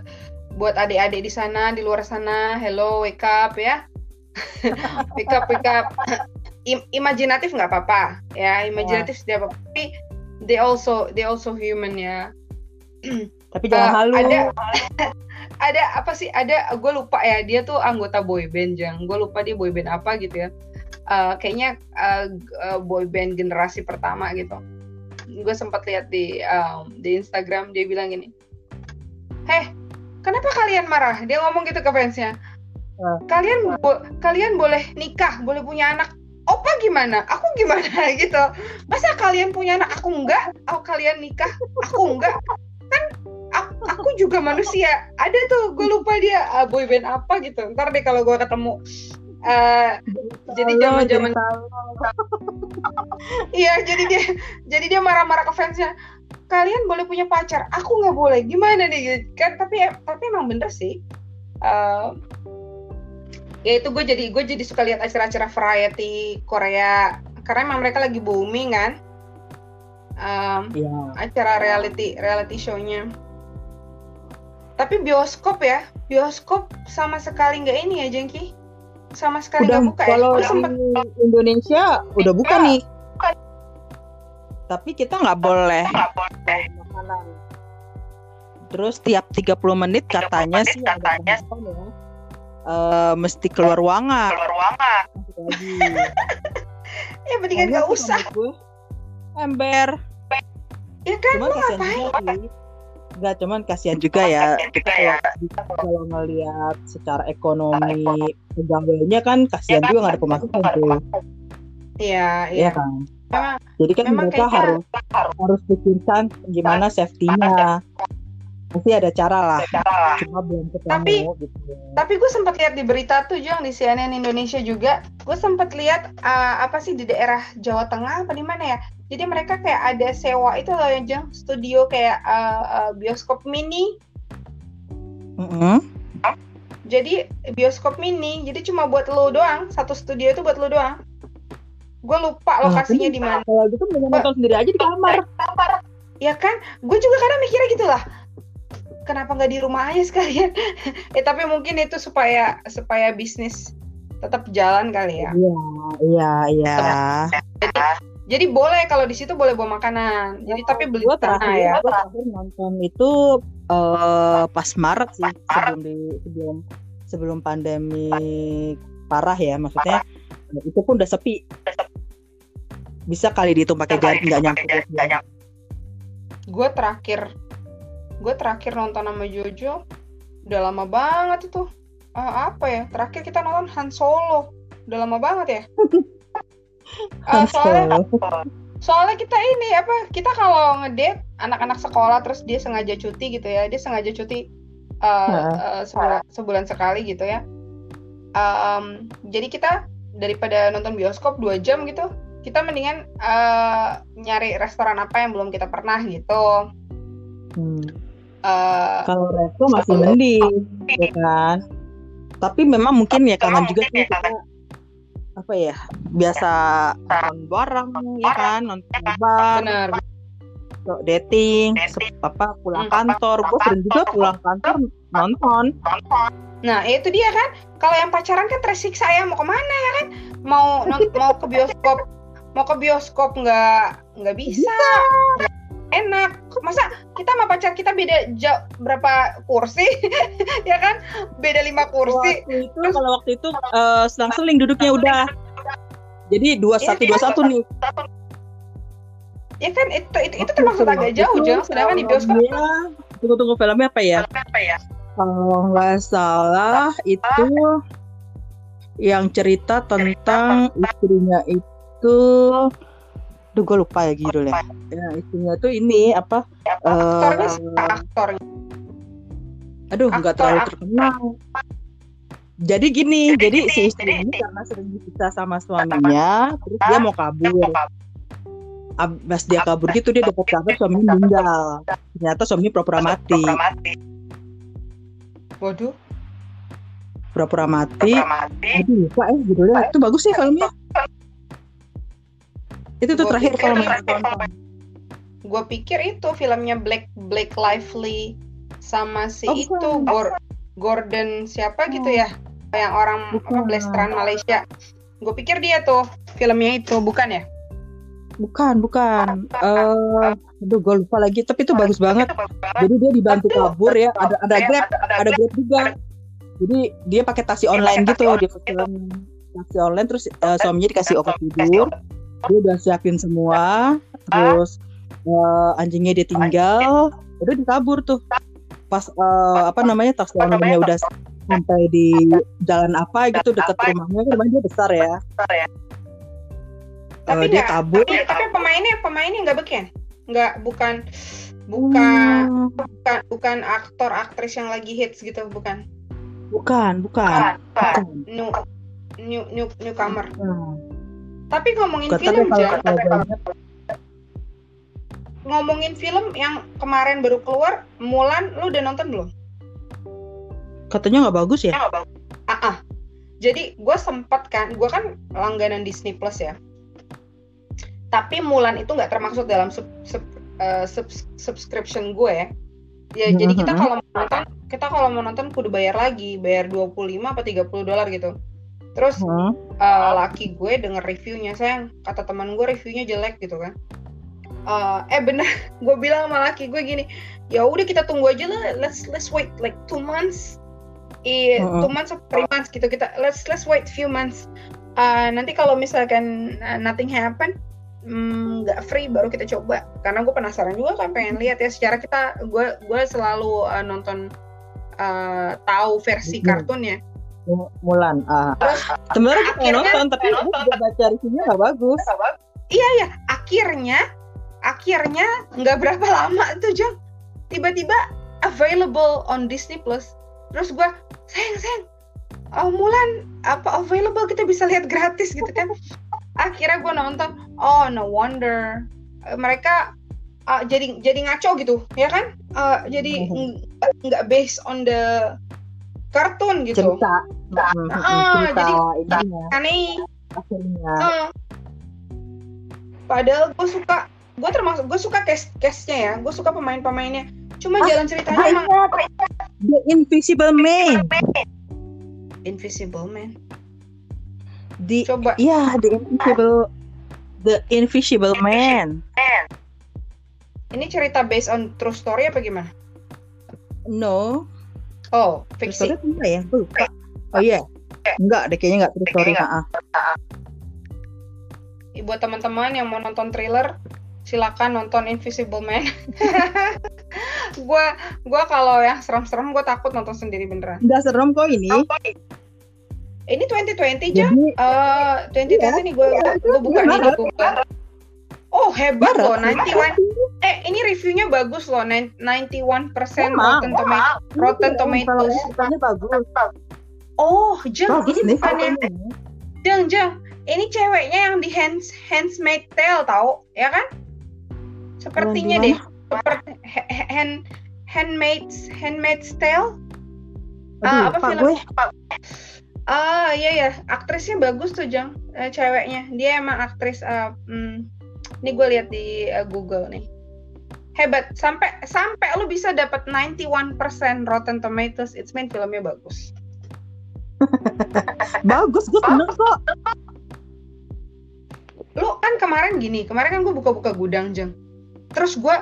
buat adik-adik di sana, di luar sana, hello, wake up ya. [LAUGHS] wake up, wake up. Im- imajinatif nggak apa-apa, ya. Imajinatif tidak apa-apa. Tapi they also they also human ya. [CLEARS THROAT] Tapi jangan Eh, halu. Ada ada apa sih? Ada gue lupa ya. Dia tuh anggota boy band jang. Gue lupa dia boy band apa gitu ya. Eh, kayaknya eh, g- eh, boy band generasi pertama gitu. Gue sempat lihat di um, di Instagram dia bilang gini, heh kenapa kalian marah? Dia ngomong gitu ke fansnya. Ah. Kalian bo- kalian boleh nikah, boleh punya anak. Opa gimana? Aku gimana [LAUGHS] gitu. Masa kalian punya anak, aku enggak? Oh kalian nikah, aku enggak? Aku, juga manusia. Ada tuh gue lupa dia uh, boyband apa gitu. Ntar deh kalau gue ketemu uh, jadi zaman zaman iya jadi dia jadi dia marah-marah ke fansnya kalian boleh punya pacar? Aku nggak boleh. Gimana nih? Kan tapi tapi emang bener sih. Uh, ya itu gue jadi gue jadi suka lihat acara-acara variety Korea karena emang mereka lagi booming kan. Um, yeah. acara reality reality show-nya tapi bioskop ya. Bioskop sama sekali nggak ini ya Jengki? Sama sekali nggak buka kalau ya? sempet... Indonesia udah buka ya. nih. Tapi kita nggak boleh. makanan terus tiap 30 menit katanya menit sih katanya. ya, uh, mesti keluar ruangan keluar ruangan ya mendingan nggak usah. ember. Ya kan Cuma ngapain Enggak, cuman kasihan juga ya kita ya kalau ngelihat secara ekonomi pegawainya kan kasihan juga nggak ada pemasukan tuh. Iya, iya. Ya kan? Memang, Jadi kan mereka harus harus pikirkan gimana safety-nya. Pasti ada cara lah. Ada cara lah. Cuma belum ketemu tapi, gitu. Tapi gue sempat lihat di berita tuh Jong di CNN Indonesia juga. Gue sempat lihat uh, apa sih di daerah Jawa Tengah apa di mana ya? Jadi mereka kayak ada sewa itu loh ya Jong, studio kayak uh, uh, bioskop mini. Mm -hmm. Jadi bioskop mini, jadi cuma buat lo doang, satu studio itu buat lo doang gue lupa nah, lokasinya di mana kalau gitu mending nonton sendiri aja di kamar ya kan gue juga kadang mikirnya gitu lah kenapa nggak di rumah aja sekalian? [LAUGHS] Eh tapi mungkin itu supaya supaya bisnis tetap jalan kali ya. Iya iya iya. Jadi, jadi boleh kalau di situ boleh bawa makanan. Jadi tapi beli gue terakhir ya. terakhir nonton itu uh, pas Maret sih sebelum di sebelum sebelum pandemi parah ya maksudnya itu pun udah sepi. Bisa kali dihitung pakai jari nggak nyampe gue terakhir gue terakhir nonton sama Jojo udah lama banget itu. Uh, apa ya? Terakhir kita nonton Han Solo. Udah lama banget ya? [LAUGHS] Uh, soalnya soalnya kita ini apa kita kalau ngedate anak-anak sekolah terus dia sengaja cuti gitu ya dia sengaja cuti uh, uh, sebulan, sebulan sekali gitu ya. Um, jadi kita daripada nonton bioskop dua jam gitu kita mendingan uh, nyari restoran apa yang belum kita pernah gitu. Hmm. Uh, Kalau resto masih mending, ya kan. Tapi memang mungkin ya kangen juga sih kita apa ya biasa nonton bareng ya kan nonton bar Bener. dating apa pulang hmm. kantor gue sering juga pulang kantor nonton nah itu dia kan kalau yang pacaran kan tersiksa ya mau ke mana ya kan mau mau ke bioskop mau ke bioskop nggak nggak bisa. bisa enak. Masa kita sama pacar kita beda jauh berapa kursi? [LAUGHS] Ya kan? Beda lima kursi. Waktu itu kalau waktu itu uh, selang-seling duduknya udah. Jadi dua satu dua satu nih. Ya kan? Itu itu, itu termasuk agak jauh jauh sedangkan di bioskop tunggu tunggu filmnya apa ya? Apa ya? Kalau nggak salah itu yang cerita tentang istrinya itu Duh gue lupa ya judulnya. Ya istrinya tuh ini apa aktornya uh, aktornya aduh nggak terlalu terkenal. Jadi gini jadi, jadi si istri ini karena sering dipisah sama suaminya terus dia mau kabur. Abis dia kabur gitu dia dapat kabar suaminya meninggal. ternyata suaminya pura-pura mati. waduh. Pura-pura mati. Aduh lupa eh judulnya. Itu bagus sih filmnya itu tuh terakhir film yang gue pikir itu filmnya Black Black Lively sama si oh, itu Gor Gordon siapa gitu ya? Yang orang apa blasteran Malaysia. Gue pikir dia tuh filmnya itu bukan ya? Bukan bukan. Uh, aduh gue lupa lagi tapi itu bagus banget. jadi dia dibantu kabur ya. Ada ada grab ada grab. Juga. Jadi dia pakai taksi online gitu dia film taksi online terus uh, suaminya dikasih obat tidur dia udah siapin semua terus uh, anjingnya dia tinggal udah dikabur tuh. Pas uh, apa namanya taksi online udah sampai di jalan apa gitu dekat rumahnya kan rumahnya dia besar ya. Tapi uh, dia kabur. tapi, tapi pemainnya pemainnya nggak beken? Nggak bukan bukan Hmm, bukan bukan aktor aktris yang lagi hits gitu bukan. Bukan, bukan. Bukan. new new new newcomer. Hmm. Tapi ngomongin Kata film ngomongin film yang kemarin baru keluar Mulan lu udah nonton belum? Katanya nggak bagus ya? ah ah. jadi gue sempat kan gue kan langganan Disney Plus ya. Tapi Mulan itu nggak termasuk dalam sub, sub, eh, subs- subscription gue ya. Ya jadi kita kalau mau nonton kita kalau mau nonton kudu bayar lagi. Bayar 25 apa 30 dolar gitu terus Hmm. eh, laki gue denger reviewnya sayang kata teman gue reviewnya jelek gitu kan Eh, eh bener [LAUGHS] gue bilang sama laki gue gini ya udah kita tunggu aja lah let's let's wait like two months eh Mm-mm. two months or three months gitu kita let's let's wait few months Eh, nanti kalau misalkan uh, nothing happen mm, nggak free baru kita coba karena gue penasaran juga kan pengen lihat ya secara kita gue gue selalu uh, nonton uh, tahu versi Mhm. kartunnya Mulan. Ah. Terus Sebenarnya gue pengen akhirnya- nonton, tapi gue udah baca reviewnya nggak bagus. Iya ya, akhirnya akhirnya nggak berapa lama tuh Jang tiba-tiba available on Disney Plus. Terus gue sayang sayang, oh Mulan apa available kita bisa lihat gratis gitu kan? Akhirnya gue nonton, oh no wonder Eh, mereka uh, jadi jadi ngaco gitu, ya kan? Uh, jadi Mhm. nggak nggak based on the kartun gitu. Cerita. Hmm, Ah, cerita jadi- ininya, Aneh. Eh, padahal gue suka gue termasuk gue suka cast castnya ya gue suka pemain-pemainnya cuma Ah, jalan ceritanya emang Banyak. The Invisible Man. Invisible Man The coba Iya, The Invisible The Invisible Man. ini cerita based on true story apa gimana No, oh True fiksi story apa enggak ya? Gue lupa. Oh iya. Enggak, deh kayaknya enggak true story. Ha-ha. buat teman-teman yang mau nonton thriller silakan nonton Invisible Man [LAUGHS] gue gua kalau yang serem-serem gue takut nonton sendiri beneran Enggak serem kok ini. ini 2020 jam Jadi Eh, 2020 nih gue gue buka nih di Google oh hebat loh 91 Eh, ini reviewnya bagus loh, nine- 91% Emang? Rotten Tomatoes. Rotten Tomatoes. Ceritanya bagus. Oh, Jeng, Bagus ini nih. bukan yang Jeng, Jeng. Ini ceweknya yang di Hands Handsmaid Tale tahu, ya kan? Sepertinya Yang deh. Seperti ha- ha- hand Handmaid's Handmaid's Tale. Ah, apa Aduh, lupa film? gue. Ah, iya ya, aktrisnya bagus tuh, Jeng. Eh, ceweknya. Dia emang aktris eh, hmm, ini gue lihat di eh, Google nih. Hebat, sampai sampai lu bisa dapat 91% Rotten Tomatoes, it's mean filmnya bagus. [LAUGHS] Bagus, gue seneng kok. Lu kan kemarin gini, kemarin kan gue buka-buka gudang, Jeng. Terus gue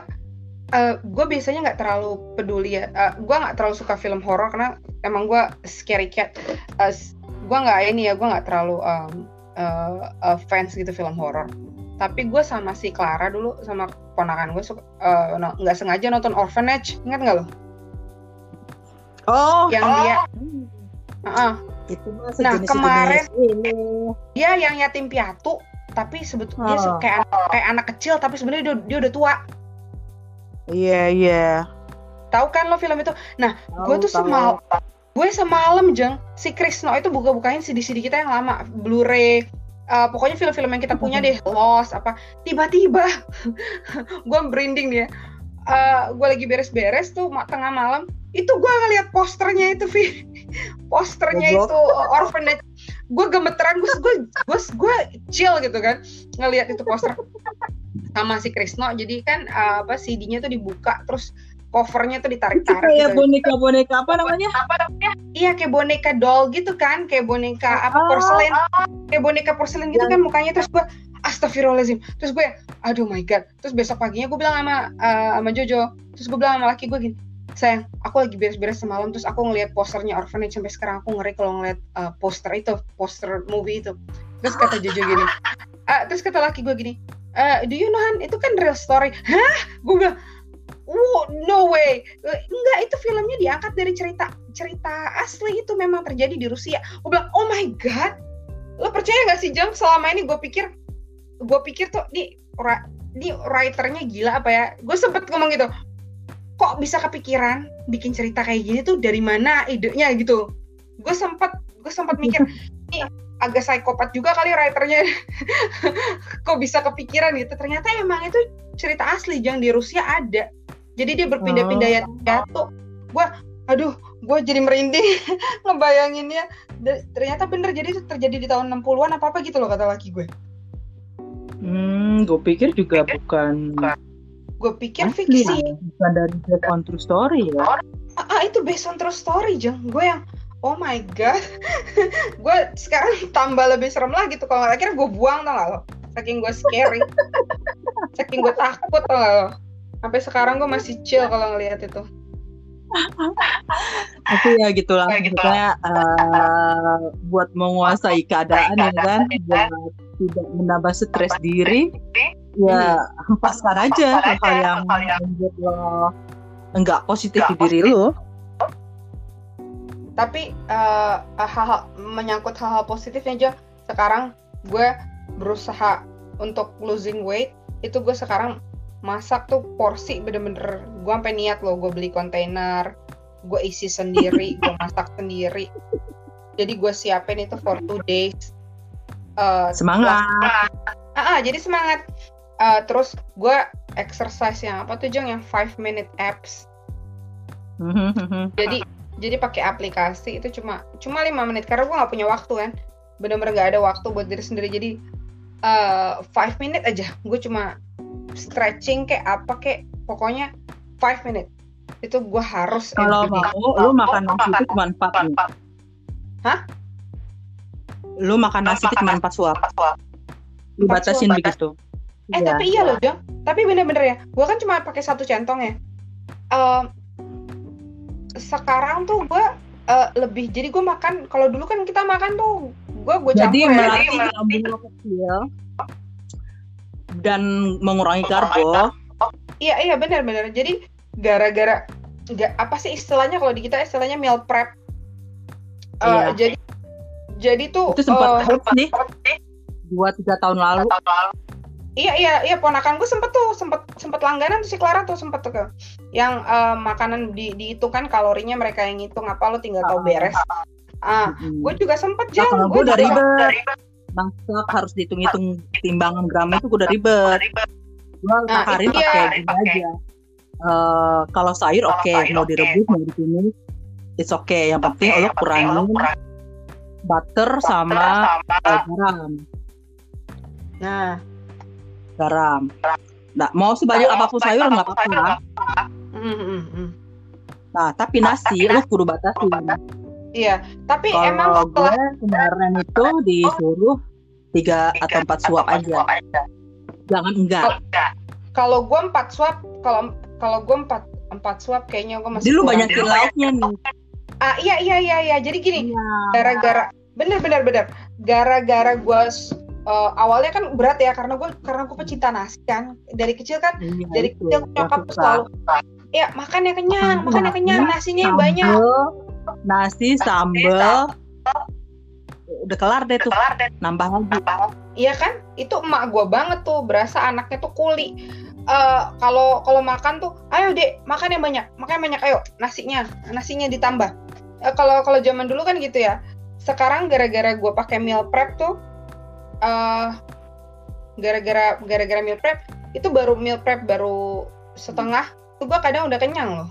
eh gue biasanya nggak terlalu peduli ya. Eh, gue nggak terlalu suka film horor karena emang gue scary cat. Eh, s- gue nggak ini ya, gue nggak terlalu um, eh, eh, fans gitu film horor. Tapi gue sama si Clara dulu sama ponakan gue suka eh, no- nggak sengaja nonton Orphanage, ingat nggak lo? Oh, Yang dia, Hmm, Heeh. itu mah Nah, kemarin- ini. dia yang yatim piatu, tapi sebetulnya Oh. kayak kayak anak kecil, tapi sebenarnya dia, dia udah tua. Iya, iya. Tahu kan lo film itu? Nah, gue tuh semal gue semalam jeng si Krisno itu buka-bukain CD-CD kita yang lama Blu-ray eh, pokoknya film-film yang kita punya deh Lost apa tiba-tiba [LAUGHS] gue merinding dia Eh, gue lagi beres-beres tuh tengah malam itu gue ngeliat posternya itu Vi. [LAUGHS] Posternya itu uh, orphanage. Gue gemeteran gue gue gue gue chill gitu kan ngelihat itu poster. Sama si Krisno jadi kan uh, apa CD-nya tuh dibuka terus covernya tuh Itu ditarik-tarik kayak gitu. boneka-boneka apa namanya? Iya kayak boneka doll gitu kan, kayak boneka apa Oh, porselen, kayak boneka porselen gitu kan mukanya. Terus gue astagfirullahaladzim, terus gue aduh my god, terus besok paginya gue bilang sama eh, sama Jojo, terus gue bilang sama laki gue gini, sayang aku lagi beres-beres semalam. Terus aku ngelihat posternya orphanage sampai sekarang. Aku ngeri kalau ngeliat eh, poster itu, poster movie itu, terus kata Jojo gini, "Ah," terus kata laki gue gini, "Eh, do you know Han? Itu kan real story, hah? Gue bilang Wow, no way. Eh, Enggak, itu filmnya diangkat dari cerita cerita asli itu memang terjadi di Rusia. Gue bilang, oh my god, lo percaya nggak sih Jam? Selama ini gue pikir, gue pikir tuh di di writernya gila apa ya? Gue sempet ngomong gitu, kok bisa kepikiran bikin cerita kayak gini tuh dari mana idenya gitu gue sempat gue sempat mikir [LAUGHS] ini agak psikopat juga kali writernya [LAUGHS] kok bisa kepikiran gitu ternyata emang itu cerita asli yang di Rusia ada jadi dia berpindah-pindah ya tuh. Gue aduh gue jadi merinding [LAUGHS] ngebayanginnya. Ternyata bener jadi itu terjadi di tahun 60-an apa apa gitu loh kata laki gue. Hmm gue pikir juga bukan. Gue pikir fiksi. ya, bukan dari based on true story ya. Ah, ah itu based on true story jeng. Gue yang oh my god. [LAUGHS] Gue sekarang tambah lebih serem lagi tuh kalau akhirnya gue buang tau gak lo? Saking gue scary. [LAUGHS] Saking gue takut tau gak lo sampai sekarang gue masih chill kalau ngelihat itu. [LAUGHS] Tapi ya gitulah ya, gitu. uh, buat menguasai keadaan ya kan? buat tidak menambah stres diri ya [LAUGHS] hempaskan aja hal-hal yang membuat lo enggak positif di diri lo. Tapi uh, hal-hal menyangkut hal-hal positifnya aja. Sekarang gue berusaha untuk losing weight itu gue sekarang masak tuh porsi bener-bener gue sampai niat loh gue beli kontainer gue isi sendiri gue [LAUGHS] masak sendiri. Jadi gue siapin itu for two days. Uh, semangat. ah, ah jadi semangat. Uh, terus gue exercise yang apa tuh jeng yang five minute apps. [LAUGHS] Jadi jadi pakai aplikasi itu cuma cuma lima menit karena gue nggak punya waktu kan. Bener-bener gak ada waktu buat diri sendiri. Jadi uh, five minute aja. Gue cuma stretching kayak apa kayak pokoknya five minute. Itu gue harus kalau mau lu makan nasi itu cuma empat hah? Lu makan nasi itu cuma empat suap. lu batasin begitu. eh ya. tapi iya. loh Jong. Tapi bener-bener ya gue kan cuma pakai satu centong ya. Uh, sekarang tuh gue uh, lebih jadi gue makan kalau dulu kan kita makan tuh gue gue campur jadi ya, melatih lambung kecil dan mengurangi karbo iya iya benar-benar jadi gara-gara nggak apa sih istilahnya kalau di kita istilahnya meal prep? Uh, iya. jadi jadi tuh itu sempat uh, nih dua tiga tahun lalu. Iya iya iya ponakan gue sempet tuh sempet sempet langganan tuh si Clara tuh sempet tuh yang uh, makanan di di itu kan kalorinya mereka yang ngitung apa lo tinggal tahu beres. Ah, hmm. gue juga sempet Kalau gue udah Masak harus dihitung-hitung timbangan gram itu udah ribet. Gue nah, hari pakai gini aja. Uh, kalau sayur oke okay. mau direbus mau ditumis it's okay yang penting lo kurangin butter sama, sama garam. Nah, garam. Nah, mau sebanyak apa pun sayur nggak apa-apa. Nah, tapi nasi lu kudu batasi. Iya, tapi Kalo emang setelah gue kemarin itu disuruh tiga atau empat suap aja. Jangan enggak. Kalau gue empat suap, kalau kalau gue empat empat suap kayaknya gue masih. Jadi lu banyakin lauknya nih. Ah iya iya iya iya. Jadi gini, iya. gara-gara bener bener bener, gara-gara gue uh, awalnya kan berat ya karena gue karena gue pecinta nasi kan dari kecil kan iya, dari itu, kecil nyokap selalu ya makan yang kenyang makan yang kenyang nasinya sambel, banyak nasi sambel udah kelar deh tuh. nambah lagi. Iya kan? Itu emak gue banget tuh. Berasa anaknya tuh kuli. Uh, kalau kalau makan tuh ayo dek makan yang banyak. Makan yang banyak. Ayo nasinya. Nasinya ditambah. Uh, kalau kalau zaman dulu kan gitu ya. Sekarang gara-gara gue pakai meal prep tuh uh, gara-gara gara-gara meal prep itu baru meal prep baru setengah tuh gue kadang udah kenyang loh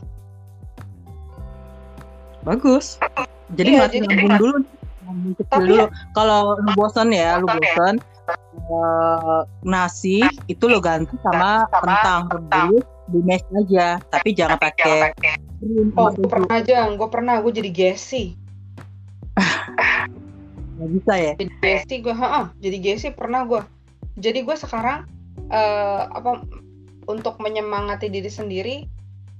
bagus. Jadi iya, mati lambung dulu. Tapi dulu. Kalau lu bosan ya lu bosan uh, nasi itu lo ganti sama, kentang. rebus di mesh aja tapi jangan pakai oh gue pernah aja gue pernah gue jadi gesi. [LAUGHS] Gak bisa ya? Jadi Gesi gue, ha jadi Gesi pernah gue. Jadi gue sekarang uh, apa untuk menyemangati diri sendiri,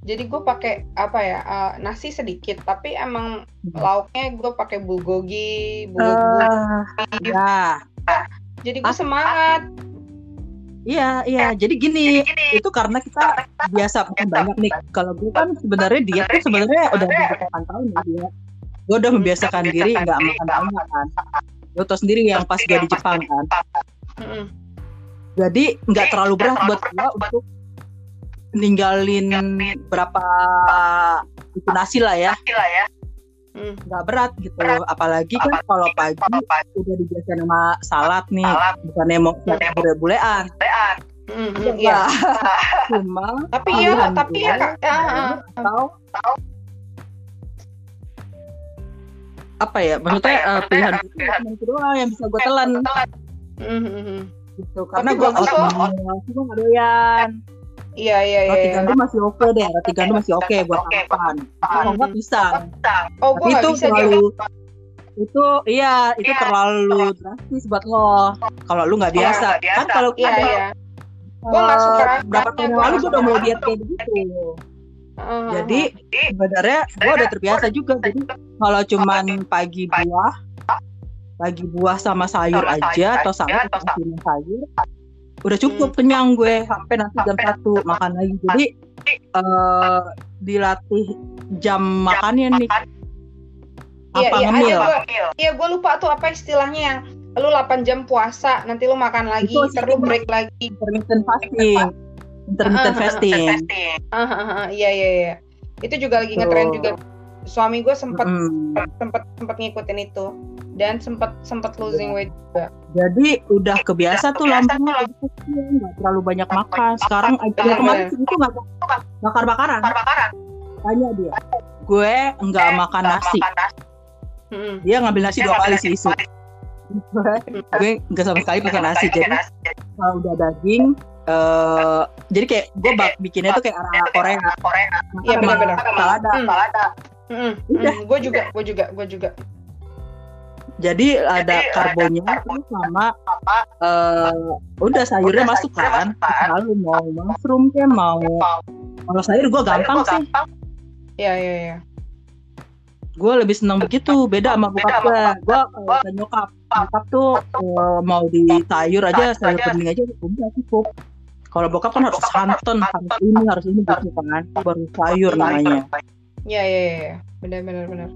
jadi gue pakai apa ya uh, nasi sedikit, tapi emang hmm. lauknya gue pakai bulgogi, bulgogi. Uh, ya. Jadi gue semangat. Iya, iya. Jadi gini, itu karena kita biasa makan banyak nih. Kalau gue kan sebenarnya dia tuh sebenarnya udah berapa tahun ya dia gue udah membiasakan diri nggak makan banyak kan lo tau sendiri yang pas gue di Jepang kan jadi nggak terlalu berat buat gue untuk ninggalin berapa itu nasi lah ya. Hmm. nggak berat gitu. Apalagi kan kalau pagi udah dibiasain sama salad nih. Bukannya mau bule-bulean. Hmm, hmm, iya. [LAUGHS] cuma Tapi ya, pilihan tapi ya kak. ya, adalah atau apa ya? Maksudnya eh, pilihan gue tuh cuma itu doang yang bisa gue telan. Hmm, hmm, hmm. gitu. Karena gue nggak doyan Iya iya iya. roti iya. gandum masih oke deh roti gandum masih oke buat makan kalau nggak pisang Oh, gue itu bisa terlalu dia. itu iya itu terlalu drastis buat lo kalau lu nggak biasa kan kalau Iya ada, iya. Gua nggak suka rasanya, berapa tahun gua lalu gue udah mulai rasanya. diet kayak begitu Heeh, jadi sebenarnya gue udah terbiasa juga jadi kalau cuman pagi buah pagi buah sama sayur aja atau sama sayur udah cukup kenyang gue sampai nanti jam satu makan lagi. Jadi eh dilatih jam makannya nih Iya, apa iya, ngemil? ada gua- Iya, gue lupa tuh apa istilahnya yang lu 8 jam puasa, nanti lu makan lagi, Itu terus break lagi. intermittent fasting. Intermittent fasting. iya iya iya. Itu juga lagi Tuh. ngetren juga. Suami gue sempet Mm. sempet sempet ngikutin itu. Dan sempet sempet losing weight juga. jadi udah kebiasa tuh lambungnya nggak terlalu banyak makan. Sekarang aja Bener, kemarin itu nggak bakar bakaran tanya dia gue nggak makan nasi. dia ngambil nasi dua kali sih isu. gue nggak sama sekali pakai nasi jadi kalau udah daging eh jadi kayak gue bak bikinnya tuh kayak arah Korea. Iya, benar-benar. salada. Hmm. Udah. gue juga, gue juga, gue juga. jadi ada karbonnya terus sama eh udah sayurnya masuk kan? lalu mau mushroom kayak mau kalau sayur gue gampang sih. Iya iya iya. gue lebih seneng begitu beda sama bokap gue gue kalau ke nyokap. Nyokap tuh eh, mau di sayur aja sayur bening aja udah cukup. Kalau bokap kan harus santan harus ini harus ini gitu kan. Baru sayur. namanya Iya iya iya. Benar benar benar.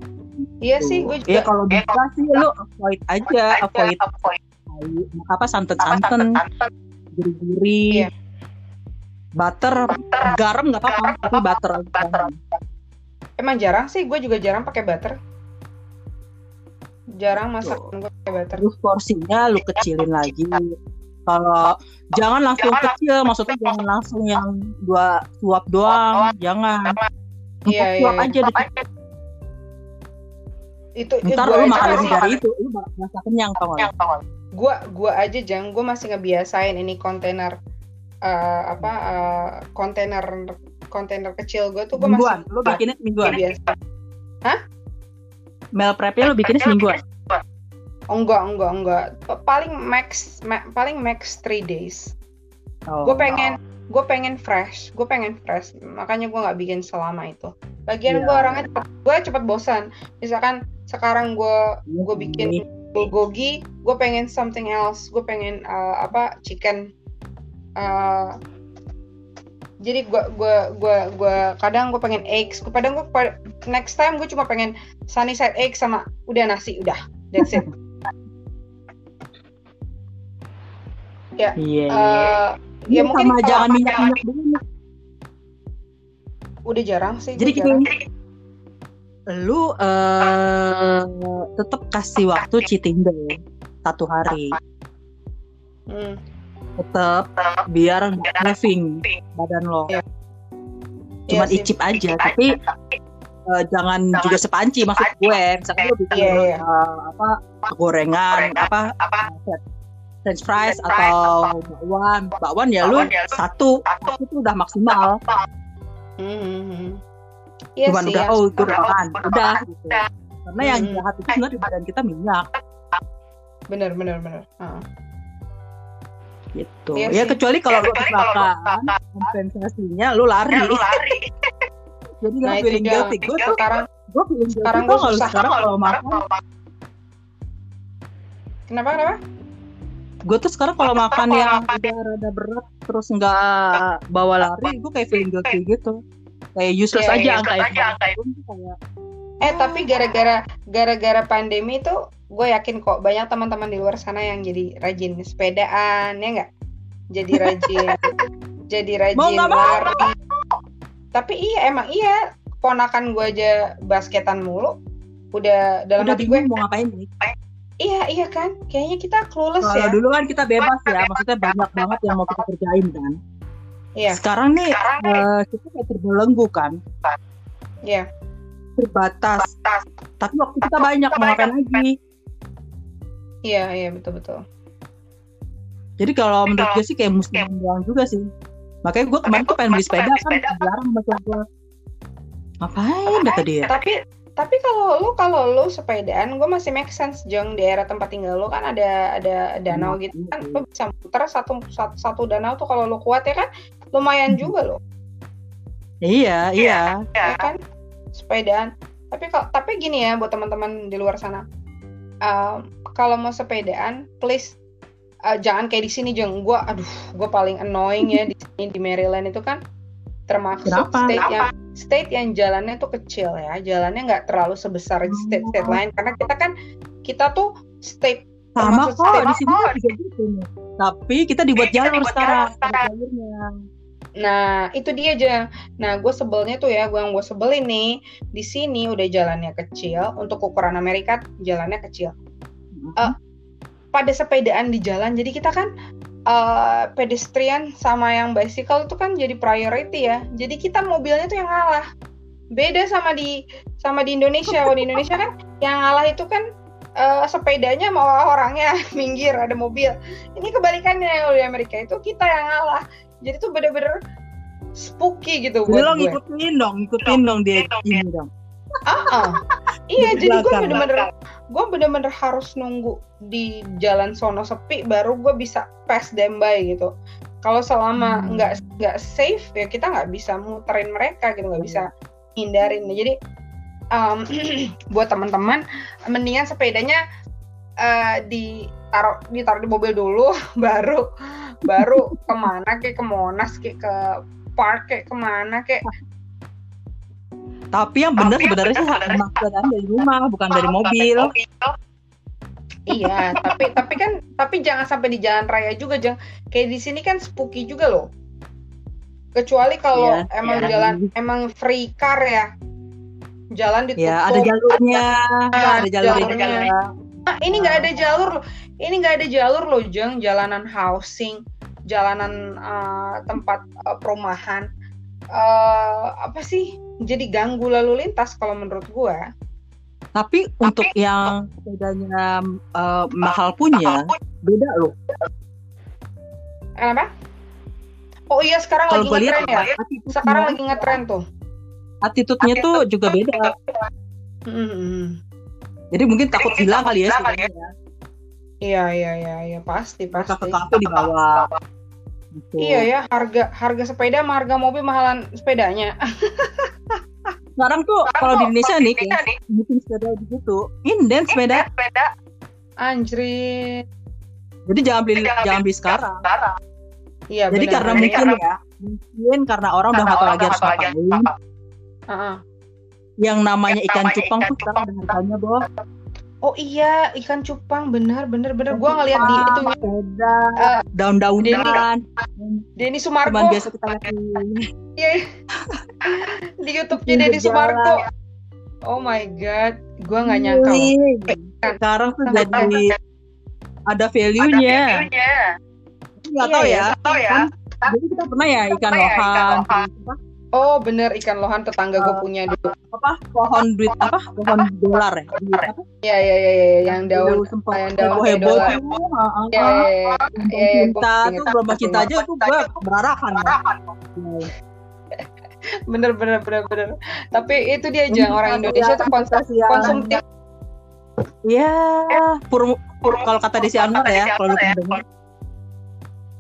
Iya sih, gue juga. ya kalau bisa sih lu avoid aja avoid sayur, apa santan santan gurih-gurih. Iya. butter garam nggak apa-apa tapi butter aja. Emang jarang sih, gue juga jarang pakai butter. Jarang masak gue pakai butter. terus porsinya lu kecilin lagi. Kalau jangan langsung kecil maksudnya jangan langsung yang dua suap doang jangan. Empat Iya, iya, iya. aja dikit. Itu ntar gua lu makan lebih dari itu lu merasa kenyang tau gak gua gua aja jang gue masih ngebiasain ini kontainer eh, apa eh, kontainer kontainer kecil gue tuh gue masih mingguan lu bikinnya semingguan biasa meal prepnya lu bikinnya semingguan? oh, enggak enggak enggak. Pa- paling max ma- paling max three days. Oh. gue pengen gue pengen fresh gue pengen fresh. Makanya gue nggak bikin selama itu. Bagian Iya. gue orangnya gue cepet bosan. Misalkan sekarang gue Iya gue sih. bikin bulgogi gue pengen something else. Gue pengen eh, apa chicken. Eh, jadi gue gua gua gua kadang gue pengen eggs. Gue kadang gue next time gue cuma pengen sunny side egg sama udah nasi udah. That's it. Iya [LAUGHS] iya. Eh, Iya, ya mungkin sama jangan minyak minyak dulu udah jarang sih jadi jarang. lu eh tetap kasih waktu cheating day satu hari Hmm. tetap biar craving badan lo Iya. cuman Iya sih. icip aja tapi eh, jangan juga sepanci maksud gue misalkan lu bikin Iya, iya. eh, apa gorengan apa french fries atau bakwan bakwan ya lu satu satu itu udah maksimal Hmm, hmm, hmm. Iya cuman sih, udah ya. oh gue udah makan udah gitu karena yang Hmm. jahat itu sebenarnya di badan kita minyak bener bener bener. Heeh. gitu Iya ya sih. kecuali kalau lu habis makan kompensasinya lu lari [LAUGHS] jadi lu Nah itu feeling dia. guilty gue tuh Sekarang gue feeling guilty sekarang gue kalau susah. sekarang kalau makan kenapa kenapa? Gue tuh sekarang kalau makan yang udah rada berat terus nggak bawa lari gue kayak feeling guilty gitu kayak useless Iya, aja iya, angka itu tuh kayak Eh tapi gara-gara gara-gara pandemi itu gue yakin kok banyak teman-teman di luar sana yang jadi rajin sepedaan ya nggak? Jadi rajin [LAUGHS] jadi Mau rajin mau. lari. tapi iya emang iya ponakan gue aja basketan mulu udah dalam Udah hati gue mau ngapain nih. Iya iya kan kayaknya kita clueless Kalau ya dulu kan kita bebas ya, maksudnya banyak banget yang mau kita kerjain kan. iya Sekarang nih eh, kita kayak terbelenggu kan, iya terbatas. Tapi waktu kita banyak mau ngapain lagi. iya iya betul betul Jadi kalau menurut gue sih kayak mesti doang juga sih. Makanya gue kemarin tuh pengen beli sepeda kan dilarang sama gue. Ngapain kata dia? tapi tapi kalau lu kalau lu sepedaan gue masih make sense jeng di daerah tempat tinggal lu kan ada ada danau Hmm, gitu kan. lu bisa muter satu satu, satu danau tuh kalau lu kuat ya kan? Lumayan juga loh Iya, iya. ya kan? Sepedaan. Tapi kalau tapi gini ya buat teman-teman di luar sana. Um, kalau mau sepedaan please uh, jangan kayak di sini jeng gue aduh gue paling annoying ya di sini di Maryland itu kan. Termasuk Kenapa? state yang state yang jalannya tuh kecil ya jalannya nggak terlalu sebesar state-state Oh. lain karena kita kan kita tuh state Sama kok state di sini juga gitu. Tapi kita dibuat jalur sekarang. ada jalurnya. Nah, itu dia aja. Nah, gue sebelnya tuh ya, gue yang gue sebelin nih, di sini udah jalannya kecil, untuk ukuran Amerika jalannya kecil. Eh, pada sepedaan di jalan, jadi kita kan eh, pedestrian sama yang bicycle itu kan jadi priority ya. Jadi kita mobilnya tuh yang ngalah. Beda sama di sama di Indonesia. Kalau di Indonesia kan yang ngalah itu kan eh, sepedanya mau orangnya [LAUGHS] minggir ada mobil. Ini kebalikannya kalau di Amerika itu kita yang ngalah. Jadi tuh bener-bener spooky gitu Jadi buat lo gue. ngikutin dong, ngikutin dong dia ini dong. Ah, iya, Di jadi gue bener-bener gue bener-bener harus nunggu di jalan sono sepi baru gue bisa pass them by gitu. Kalau selama Hmm. nggak nggak safe ya kita nggak bisa muterin mereka gitu nggak bisa hindarin. Jadi um, [CLEARS THROAT] buat teman-teman mendingan sepedanya eh, ditaruh ditaruh di mobil dulu [LAUGHS] baru baru ke mana kayak ke Monas kayak ke park kayak ke mana kayak Tapi yang benar sebenarnya sih emang sepedaan dari rumah, bukan dari mobil. Iya, tapi tapi kan tapi jangan sampai di jalan raya juga, jangan kayak di sini kan spooky juga loh. Kecuali kalau Iya, emang iya. jalan emang free car ya. Jalan ditutup. Ya, ada jalurnya, Ada ada jalurnya. jalurnya. juga. Ah, ini nggak ada jalur loh. Ini nggak ada jalur loh, Jeng. Jalanan housing, jalanan eh, tempat eh, perumahan. eh apa sih? Jadi ganggu lalu lintas kalau menurut gua. Tapi untuk yang sepedanya eh, mahal punya, beda loh. Kenapa? Oh iya sekarang Kalau lagi ngetren ya. ya, Sekarang lagi ngetren tuh. attitude-nya tuh juga beda. Hmm. Jadi mungkin takut hilang kali ya. Iya iya iya iya pasti pasti. ke kafe dibawa. Gitu. Iya ya harga harga sepeda sama harga mobil mahalan sepedanya. Sekarang tuh kalau di Indonesia nih, kayak bikin sepeda gitu, inden sepeda. Anjrit. Jadi jangan beli jangan beli sekarang. Iya Jadi karena benar. mungkin ya, mungkin karena orang udah nggak tahu lagi harus ngapain. Heeh. Yang namanya ikan cupang tuh sekarang harganya, Boh. Oh iya ikan cupang benar benar benar. Gua ngeliat di itu Eh, daun-daunan. Denny Cuman Sumargo. biasa kita [LAUGHS] lihat di Iya. di YouTube-nya Denny Sumargo. jalan. Oh my god, gua nggak nyangka. Iya. Sekarang tuh jadi ada value-nya. Nggak tahu Iya ya. Kan, Jadi kita pernah ya ikan lohan, apa, Oh bener ikan lohan tetangga gue punya dulu. apa pohon duit apa pohon dolar ya? Iya iya iya iya, yang daun. Dulu sempet yang daun dolar. tuh. Iya iya iya. Gelombang Iya, iya, gua tuh gelombang cinta aja tuh gue berarahan. Bener bener bener bener. Tapi itu dia aja orang Indonesia tuh konsum konsumtif. Iya, pur, pur kalau kata Desi Anwar ya, kalau lu dengar.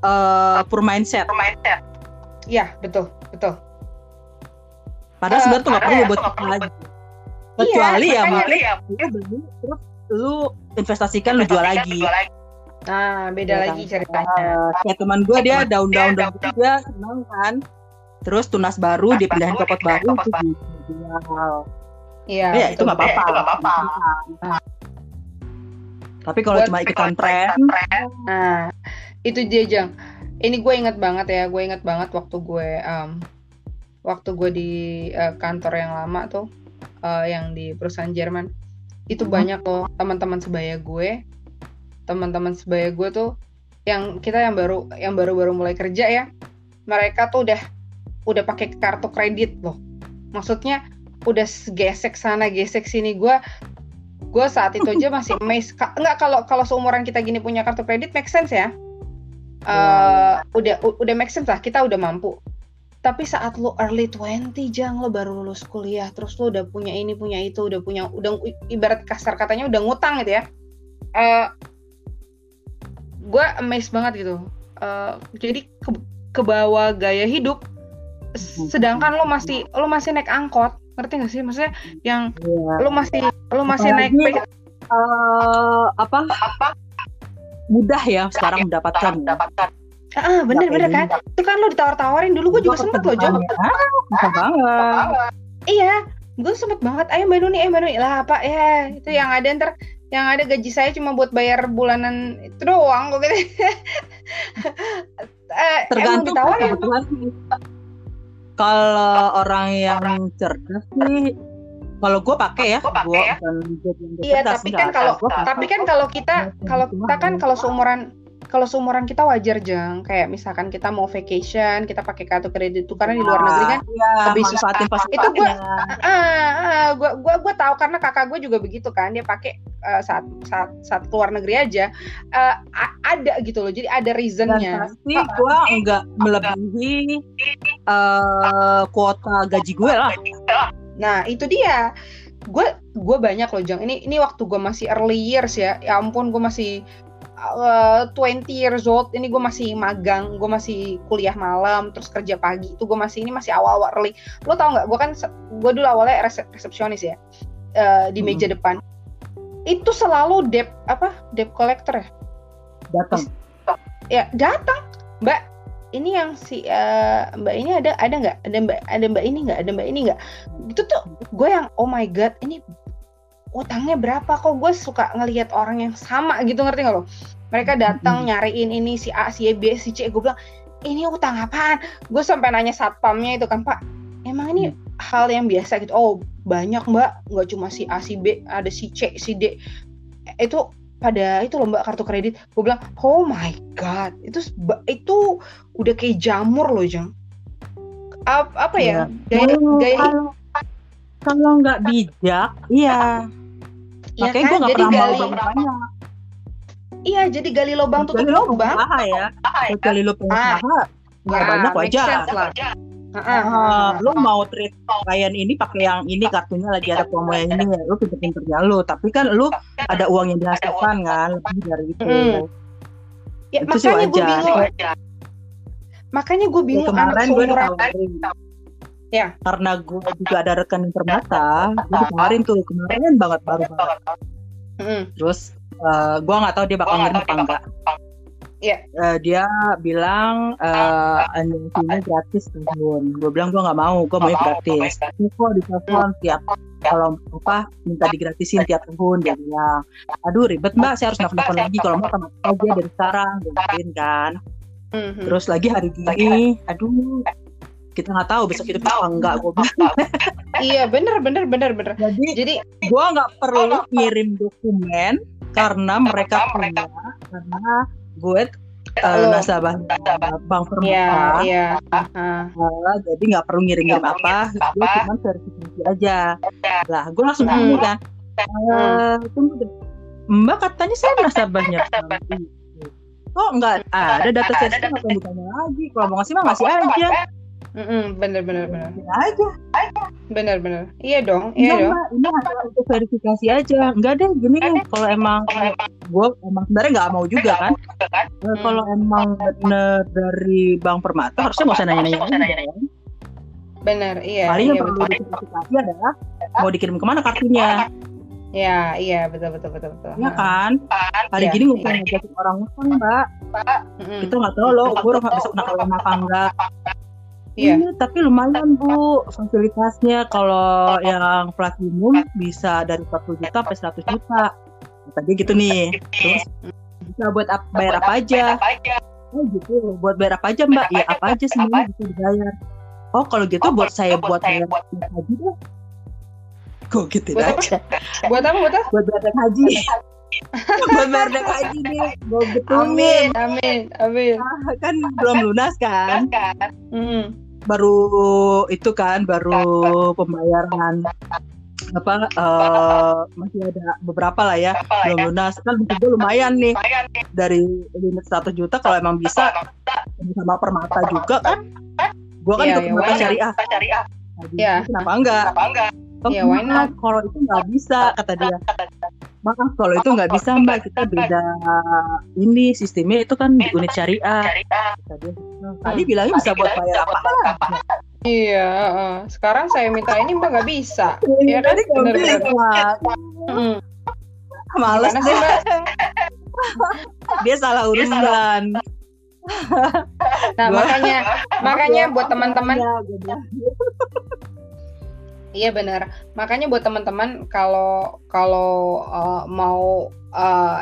Eh, pur mindset. Iya betul betul. Padahal sebenarnya tuh nggak perlu buat kita lagi. Kecuali ya makanya. mungkin lu beli terus lu investasikan lu jual lagi. Nah beda Ya lagi kan? ceritanya. Kayak teman gue dia daun-daun dan gitu dia senang kan. Terus tunas baru dipindahin ke pot baru itu dijual. Iya. Ya itu nggak apa-apa. Tapi kalau cuma ikutan tren, Nah, itu dia Jang. Ini gue inget banget ya, gue inget banget waktu gue um, waktu gue di uh, kantor yang lama tuh uh, yang di perusahaan Jerman itu hmm. banyak loh teman-teman sebaya gue. Teman-teman sebaya gue tuh yang kita yang baru yang baru-baru mulai kerja ya mereka tuh udah udah pakai kartu kredit loh. Maksudnya udah gesek sana gesek sini. Gue gue saat itu aja masih [LAUGHS] amazed. Nggak kalau kalau seumuran kita gini punya kartu kredit make sense ya? Uh, udah udah make sense lah kita udah mampu tapi saat lo early 20 jang lo baru lulus kuliah terus lo udah punya ini punya itu udah punya udah ibarat kasar katanya udah ngutang gitu ya. Uh, eh, gue amazed banget gitu. Uh, jadi ke, ke bawah gaya hidup sedangkan lo masih lo masih naik angkot ngerti gak sih? Maksudnya yang yeah. lo masih lo masih Apalagi, naik uh, apa? Apa? Mudah ya sekarang mendapatkan mendapatkan Ah, bener bener kan? Itu kan lo ditawar-tawarin dulu gue juga sempet loh jawab. Bisa banget. Iya, gue sempet banget. Ayo Mbak Nuni, eh Mbak Nuni lah apa ya itu yang ada ntar yang ada gaji saya cuma buat bayar bulanan itu doang gue gitu. [LAUGHS] eh, Tergantung ditawarin. Kalau orang yang cerdas sih kalau gue pakai ya, gue ya. Iya, tapi kan kalau tapi kan kalau kita kalau kita kan kalau seumuran kalau seumuran kita wajar jeng. Kayak misalkan kita mau vacation kita pakai kartu kredit itu karena di luar negeri kan ya, lebih susah. itu gue ah, ah, gue gue gue tahu karena kakak gue juga begitu kan. Dia pakai uh, saat saat saat keluar negeri aja uh, ada gitu loh. Jadi ada reasonnya. Pasti gue enggak melebihi uh, kuota gaji gue lah. Nah itu dia. Gue gue banyak loh jang ini ini waktu gue masih early years ya. Ya ampun gue masih uh, 20 years old ini gue masih magang gue masih kuliah malam terus kerja pagi itu gue masih ini masih awal-awal early. Lo tau nggak gue kan gue dulu awalnya resepsionis ya uh, di meja hmm. depan. Itu selalu debt apa debt collector ya? Datang. Ya datang. Mbak ini yang si uh, mbak ini ada ada nggak? Ada mbak ada mbak ini nggak? Ada mbak ini nggak? Itu tuh gue yang oh my god ini utangnya berapa kok? Gue suka ngelihat orang yang sama gitu ngerti gak lo? Mereka datang hmm. nyariin ini si A si B si C. Gue bilang ini utang apaan? Gue sampai nanya satpamnya itu kan pak emang ini hmm. hal yang biasa gitu? Oh banyak mbak. Nggak cuma si A si B ada si C si D. Itu pada itu loh mbak kartu kredit. Gue bilang oh my god. Itu itu udah kayak jamur loh jang apa, apa ya, ya gaya, gaya kalau nggak bijak iya ya makanya kan? gue nggak pernah gali, mau iya jadi gali lubang tutup gali lubang ya? Gali lubang ah. nggak ya, banyak wajar. Uh, uh, lu mau treat klien ini pakai yang ini kartunya lagi ada promo yang ini ya lu pinter kerja lu. Tapi kan lu ada uang yang dihasilkan kan lebih dari itu. Hmm. ya, itu sih wajar. makanya gue bingung ya, kemarin gue Ya. Karena gue juga ada rekening permata, gue kemarin tuh kemarin banget baru banget. Mm. Terus uh, gue nggak tahu dia bakal ngirim apa enggak. Iya. Yeah. Uh, dia bilang uh, anjingnya gratis tahun. Gue bilang gue nggak mau, gue mau gratis. Ini kok di telepon tiap kalau apa minta digratisin tiap tahun dia bilang aduh ribet mbak saya harus nelfon lagi kalau mau sama aja dari sekarang gitu kan mm-hmm. terus lagi hari gini aduh kita nggak tahu besok hidup apa enggak gue iya bener bener bener bener. Jadi jadi gue nggak perlu ngirim dokumen karena mereka punya karena gue uh, nasabah bank permata yeah. Uh, uh, jadi nggak perlu ngirim-ngirim apa gue cuma verifikasi aja. Lah gue langsung hmm. kan. Uh, tunggu deh. Mbak katanya saya nasabahnya kok nggak ada data saya nggak ditanya lagi? Kalau mau ngasih mah ngasih aja Mm-mm, bener bener bener. Ya aja. Bener bener. Iya dong. Iya dong. ini adalah untuk verifikasi aja. Enggak deh, gini nih. Kalau emang gue emang sebenarnya nggak mau juga kan. Hmm. Kalau emang bener dari Bank Permata harusnya nggak usah nanya-nanya. Kan? Bener, iya. Paling iya, yang perlu diverifikasi adalah mau dikirim ke mana kartunya. Ya, iya betul betul betul betul. Iya kan? Hari ya, gini mungkin iya. ngajakin orang ngutang, Mbak. Kita nggak tahu loh, bisa kena kalau apa enggak. Iya. iya, tapi lumayan Bu fasilitasnya kalau yang platinum bisa dari 40 juta sampai 100 juta. Tadi gitu nih. Terus bisa buat ap bayar apa aja. Oh gitu, buat bayar apa aja Mbak? Ya apa aja semuanya bisa dibayar. oh kalau gitu Oh, buat kalau saya gitu buat saya bayar buat- haji deh kok gitu aja Buat apa? Buat apa? buat bayar haji buat bayar [LAUGHS] dek haji nih gue Amin, betulin amin, amin. kan belum lunas kan kan Hmm. Baru itu kan baru pembayaran apa eh, masih ada beberapa lah ya belum ya. lunas. Kan juga lumayan nih lumayan nih. dari limit 100 juta kalau emang bisa sama permata juga kan. Gua kan Iya, ke iya, permata why syariah. Syariah. Iya. kenapa enggak? Kenapa enggak? Oh, Iya, maaf, kalau itu nggak bisa kata dia maaf kalau itu nggak bisa mbak kita beda ini sistemnya itu kan di unit syariah dia tadi bilangnya bisa buat bayar apa Iya, heeh. sekarang saya minta ini mbak nggak bisa. Iya kan? tadi nggak Bener, bener. bisa Hmm. males Gimana sih, deh Mbak? [LAUGHS] dia salah urusan Nah makanya, makanya buat teman-teman, Ya, bilang. Iya benar. Makanya buat teman-teman kalau kalau uh, mau uh,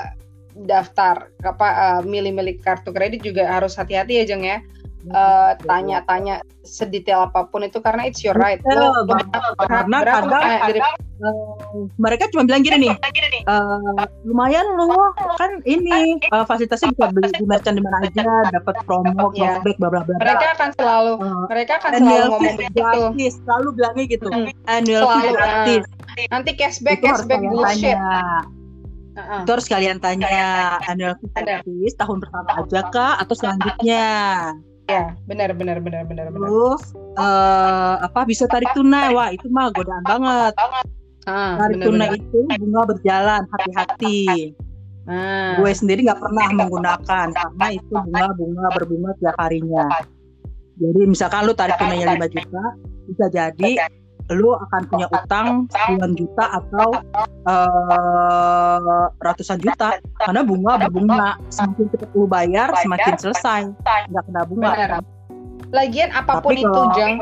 daftar apa uh, milih-milih kartu kredit juga harus hati-hati ya Jeng ya. Eh, tanya-tanya sedetail apa pun itu karena it's your right. Lo, lo berhak- Karena kadang- eh, dari- Eh, mereka cuma bilang gini nih eh, lumayan loh kan ini eh, fasilitasnya bisa beli di merchant di mana aja dapat promo Iya. cashback bla bla bla mereka akan selalu Eh, mereka akan selalu annual ngomong fee begitu. selalu bilangnya gitu Hmm. annual fee Selalu, gratis Nanti cashback itu cashback kalian bullshit. tanya Heeh. itu harus kalian tanya annual fee Ada. gratis tahun pertama aja kah atau selanjutnya Ya, benar benar benar benar benar. terus eh, apa bisa tarik tunai. Wah itu mah godaan banget. Ah, tarik benar. tunai itu bunga berjalan hati-hati. Ah. gue sendiri nggak pernah menggunakan karena itu bunga-bunga berbunga tiap harinya. Jadi misalkan lu tarik tunainya 5 juta, bisa jadi lu akan punya utang 9 juta atau eh, ratusan juta karena bunga berbunga semakin cepat lu bayar semakin selesai nggak kena bunga. Benar. Lagian apa pun Tapi itu, kalau- Jang,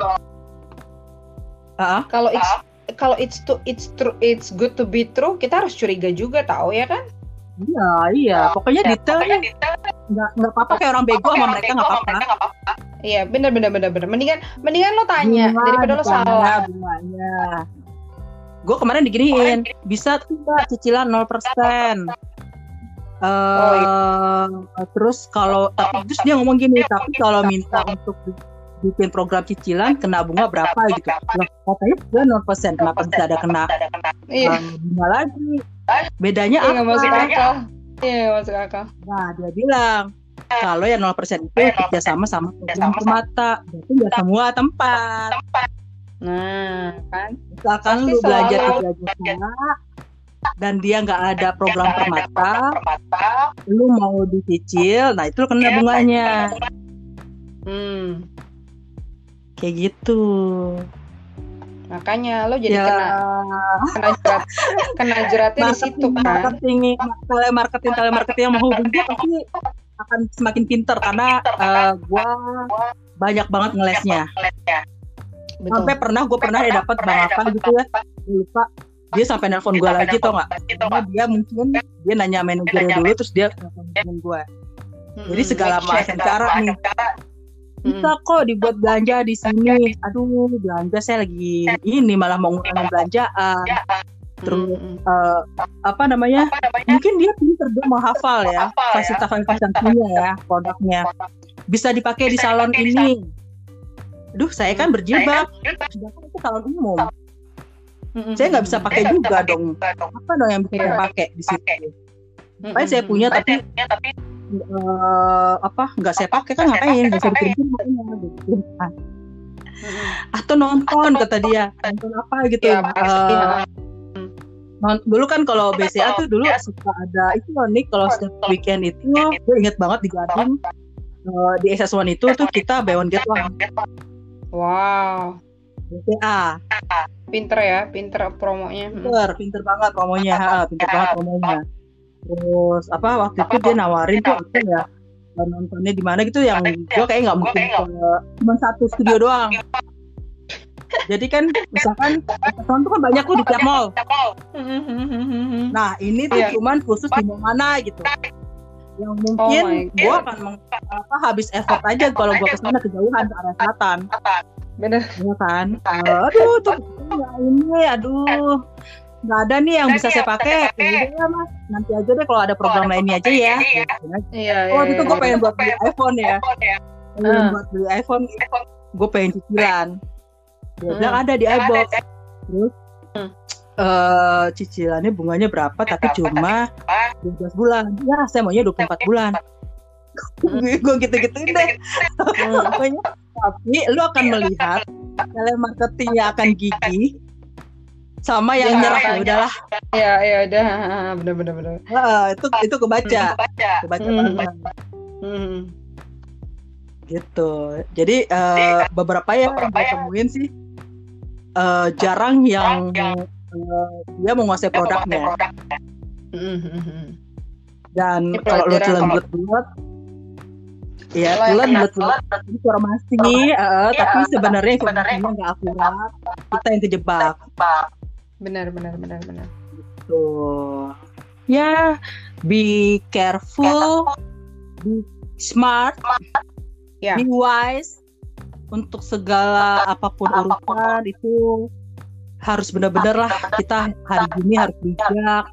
Ah, kalau it's kalau it's to it's true it's good to be true, kita harus curiga juga tahu ya kan? iya iya, pokoknya deh. detail nggak nggak apa-apa kayak orang bego sama mereka nggak apa-apa. Iya, benar benar benar benar. Mendingan mendingan lo tanya Bunga daripada lo salah. bunganya. Gue kemarin diginiin, bisa tuh Mbak cicilan 0%. Eh Oh, terus kalau tapi terus dia ngomong gini, tapi kalau minta untuk bi- bikin program cicilan kena bunga berapa gitu. Loh, katanya juga 0%, kenapa bisa ada kena Iya, eh, bunga lagi? Bedanya iya nggak masuk apa? akal. Iya, masuk akal. Nah, dia bilang kalau yang 0% itu kerjasama sama program mata, berarti nggak semua tempat. Nah, kan? misalkan Pasti lu belajar 3 juta dan dia nggak ada program permata, lu mau dicicil, nah itu lu kena bunganya. Hmm. Kayak gitu. Makanya lo jadi ya, kena kena jerat kena jeratnya di situ marketing, kan. marketing, telemarketing, telemarketing yang menghubungi pasti akan semakin pinter karena eh, gua banyak banget ngelesnya. Betul. Sampai pernah gue pernah ya dapat bang apa gitu ya, lupa. Dia sampai nelpon gue lagi tau nggak? Karena dia mungkin dia nanya manajernya dulu terus dia nelfon gue. Mm-mm, Jadi segala macam cara nih bisa kok dibuat belanja di sini. Aduh, belanja saya lagi ini malah mau ngurangin belanjaan. Terus Mm-mm. eh, apa namanya? Mungkin dia pinter dia mau hafal ya fasilitas-fasilitasnya ya produknya. Bisa dipakai di salon ini. Aduh, saya kan berjilbab, sedangkan itu salon umum. Mm-mm. Saya nggak bisa pakai juga dong. Apa dong yang bisa saya pakai di situ? Paling saya punya tapi eh, apa nggak saya pakai kan ngapain? Nggak dikirim gitu. Atau nonton kata dia nonton apa gitu Iya, pasti. Non- dulu kan kalau BCA tuh? dulu suka ada itu loh Nick kalau setiap weekend itu gue inget banget di Gading eh, di SS1 itu tuh kita buy one. Get one Wow, BCA pinter ya, pinter promonya. Mm. pinter pinter banget promonya ha, pinter banget promonya. Terus apa waktu itu dia nawarin tuh apa ya nontonnya di mana gitu yang gue kayak nggak mungkin ke cuma satu studio doang jadi kan misalkan SS1 tuh kan banyak tuh di tiap mall. Nah ini tuh Iya. cuman khusus di mana gitu. Yang Oh mungkin my gue akan meng- apa, habis effort aja kalau gue ke sana kejauhan ke arah selatan. bener. Ya kan? Uh, aduh tuh ini aduh. Nggak ada nih yang bisa saya pakai. Ya udah mas nanti aja deh kalau ada program lainnya aja ya. iya oh iya, itu gue iya. pengen buat beli iPhone ya. pengen buat beli iPhone. Gue pengen cicilan dia Hmm. bilang ada di iBox terus Hmm. eh cicilannya bunganya berapa? Tapi cuma 12 bulan. Ya saya maunya 24 bulan. [LAUGHS] Gue gitu-gituin deh. Hmm. [LAUGHS] Tapi lu akan melihat telemarketingnya akan gigi sama yang Ya, nyerah. ya makanya. udahlah. iya iya udah. Bener bener bener. Ah, itu itu kebaca. kebaca. Hmm. banget. Hmm. gitu. Jadi eh, beberapa ya yang gue temuin sih eh, jarang yang eh, dia menguasai produknya. Hmm, hmm, hmm. dan kalau lu telan kalau- bulat-bulat ya telan bulat-bulat informasi eh, tapi sebenarnya informasinya nggak akurat kita yang kejebak. Benar benar benar benar. Tuh. Ya, be careful, be smart, Ya. be wise untuk segala apa pun urusan itu harus benar-benar lah. kita hari ini harus bijak,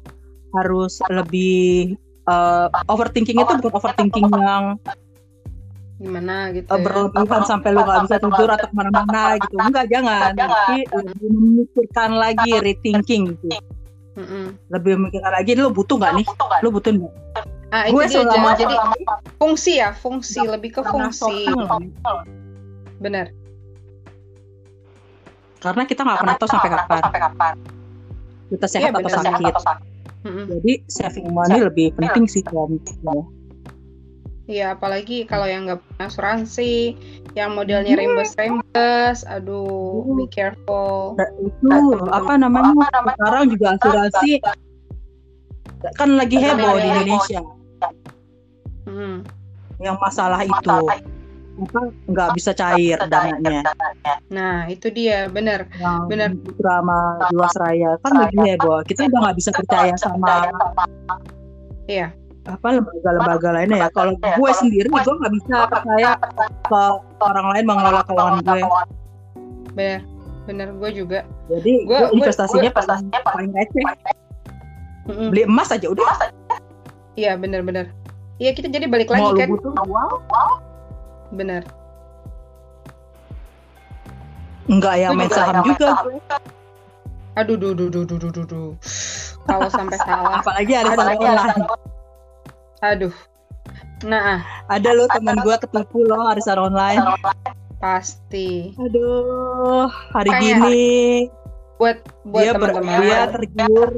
harus lebih uh, overthinking itu bukan overthinking yang gimana gitu ya. berlebihan sampai lu nggak bisa tidur atau ke mana-mana gitu. Enggak jangan. Tapi lebih memikirkan lagi rethinking gitu. Mm-mm. lebih memikirkan lagi lu butuh nggak nih? Lu butuh nggak? Ah gue selama jadi fungsi ya fungsi. Lebih ke fungsi benar. Karena kita nggak pernah tahu sampai kapan. kita sehat Iya, atau sakit. Mm-mm. jadi saving money lebih penting sih kalau gue. Iya, apalagi kalau yang nggak punya asuransi, yang modelnya reimburse reimburse, aduh, be careful. Nah, itu apa namanya sekarang juga asuransi kan lagi heboh di Indonesia. Hmm. yang masalah itu apa nggak bisa cair dananya. Nah, itu dia, benar. yang Benar. drama Jiwasraya kan lagi heboh. Kita udah nggak bisa percaya sama Iya. apa lembaga-lembaga lainnya ya. kalau gue sendiri gue nggak bisa percaya ke orang lain mengelola keuangan gue. Benar. Benar, gue juga. jadi gue investasinya paling paling receh. beli emas aja udah. Iya, benar-benar. Iya, kita jadi balik mau lagi lu kan. butuh uang Benar. nggak yang main saham juga. Aduh, duh, duh, duh, duh, duh, duh, duh. Kalau sampai salah, apalagi ada saham online aduh. Nah, ada lo teman gue ketipu lo arisan online pasti. aduh hari gini Buat buat dia ber, teman-teman. dia tergiur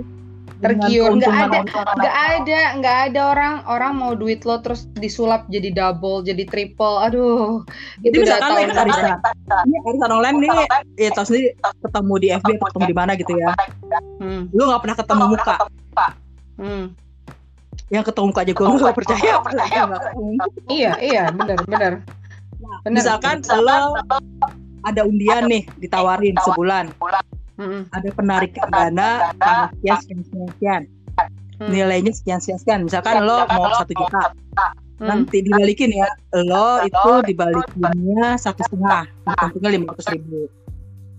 Tergiur. Nggak ada- nggak ada nggak ada orang orang mau duit lo terus disulap jadi double jadi triple. Aduh. Jadi itu udah misalkan tahun lo arisan ini arisan online nih ya tau sendiri ketemu di FB atau ketemu di mana gitu ya. Hmm, lu nggak pernah ketemu muka. hmm. yang ketemu muka aja gue nggak percaya. ketemu. iya iya benar benar. Benar. misalkan lo ada undian nih ditawarin sebulan Hmm, ada penarikan dana sekian sekian sekian, sekian. hmm, nilainya sekian sekian sekian. Misalkan lo mau satu juta. hmm. nanti dibalikin ya. Lo itu dibalikinnya satu setengah. Untungnya lima ratus ribu.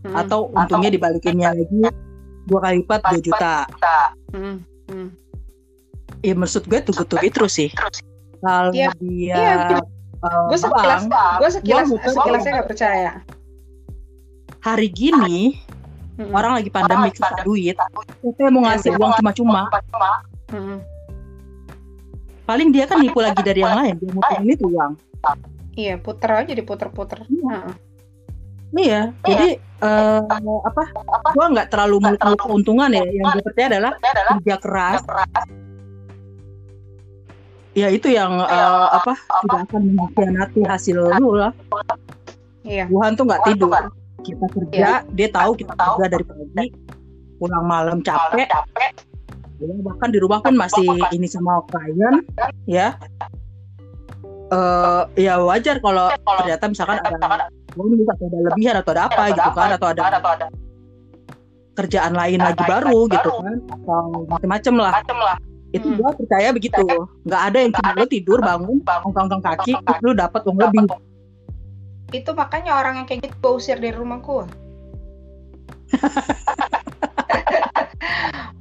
Hmm, atau untungnya dibalikinnya lagi dua kali lipat dua juta. hmm, hmm. ya maksud gue tuh tuh terus sih. kalau Iya, dia iya, eh, gue sekilas gue sekilas sekilasnya nggak percaya hari gini Hmm, orang lagi pandemi susah duit kita mau ngasih uang cuma-cuma hmm. paling dia kan nipu lagi dari yang lain dia muterin itu uang iya puter aja diputer-puter Heeh. Iya, jadi eh, apa? Gua nggak terlalu meluk keuntungan ya. Yang gue percaya adalah kerja keras. Ya itu yang eh, apa? Tidak akan mengkhianati hasil lu lah. iya Tuhan tuh nggak tidur. Kita kerja, dia tahu kita kerja dari pagi, pulang malam capek. Ya, bahkan di rumah pun masih ini sama klien, ya. Eh, ya wajar kalau ternyata misalkan ada bonus atau ada lebihan atau ada apa gitu kan atau ada kerjaan lain lagi baru gitu kan atau macam-macam lah. Itu Hmm. gua percaya begitu. Nggak ada yang cuma lu tidur bangun ongkang-ongkang kaki terus lu dapat uang lebih itu makanya orang yang kayak gitu gue usir dari rumah gue [LAUGHS]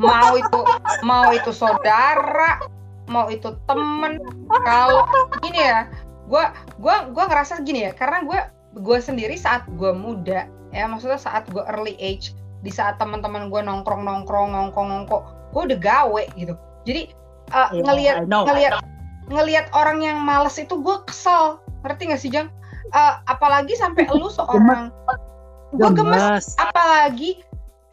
mau itu mau itu saudara mau itu temen kalau gini ya gue gue gue ngerasa gini ya karena gue gue sendiri saat gue muda ya maksudnya saat gue early age di saat teman-teman gue nongkrong nongkrong nongkrong nongkrong gue udah gawe gitu. Jadi uh, yeah, ngelihat ngelihat ngelihat orang yang males itu gue kesel. Ngerti gak sih Jang uh, apalagi sampai lu seorang gue gemes. apalagi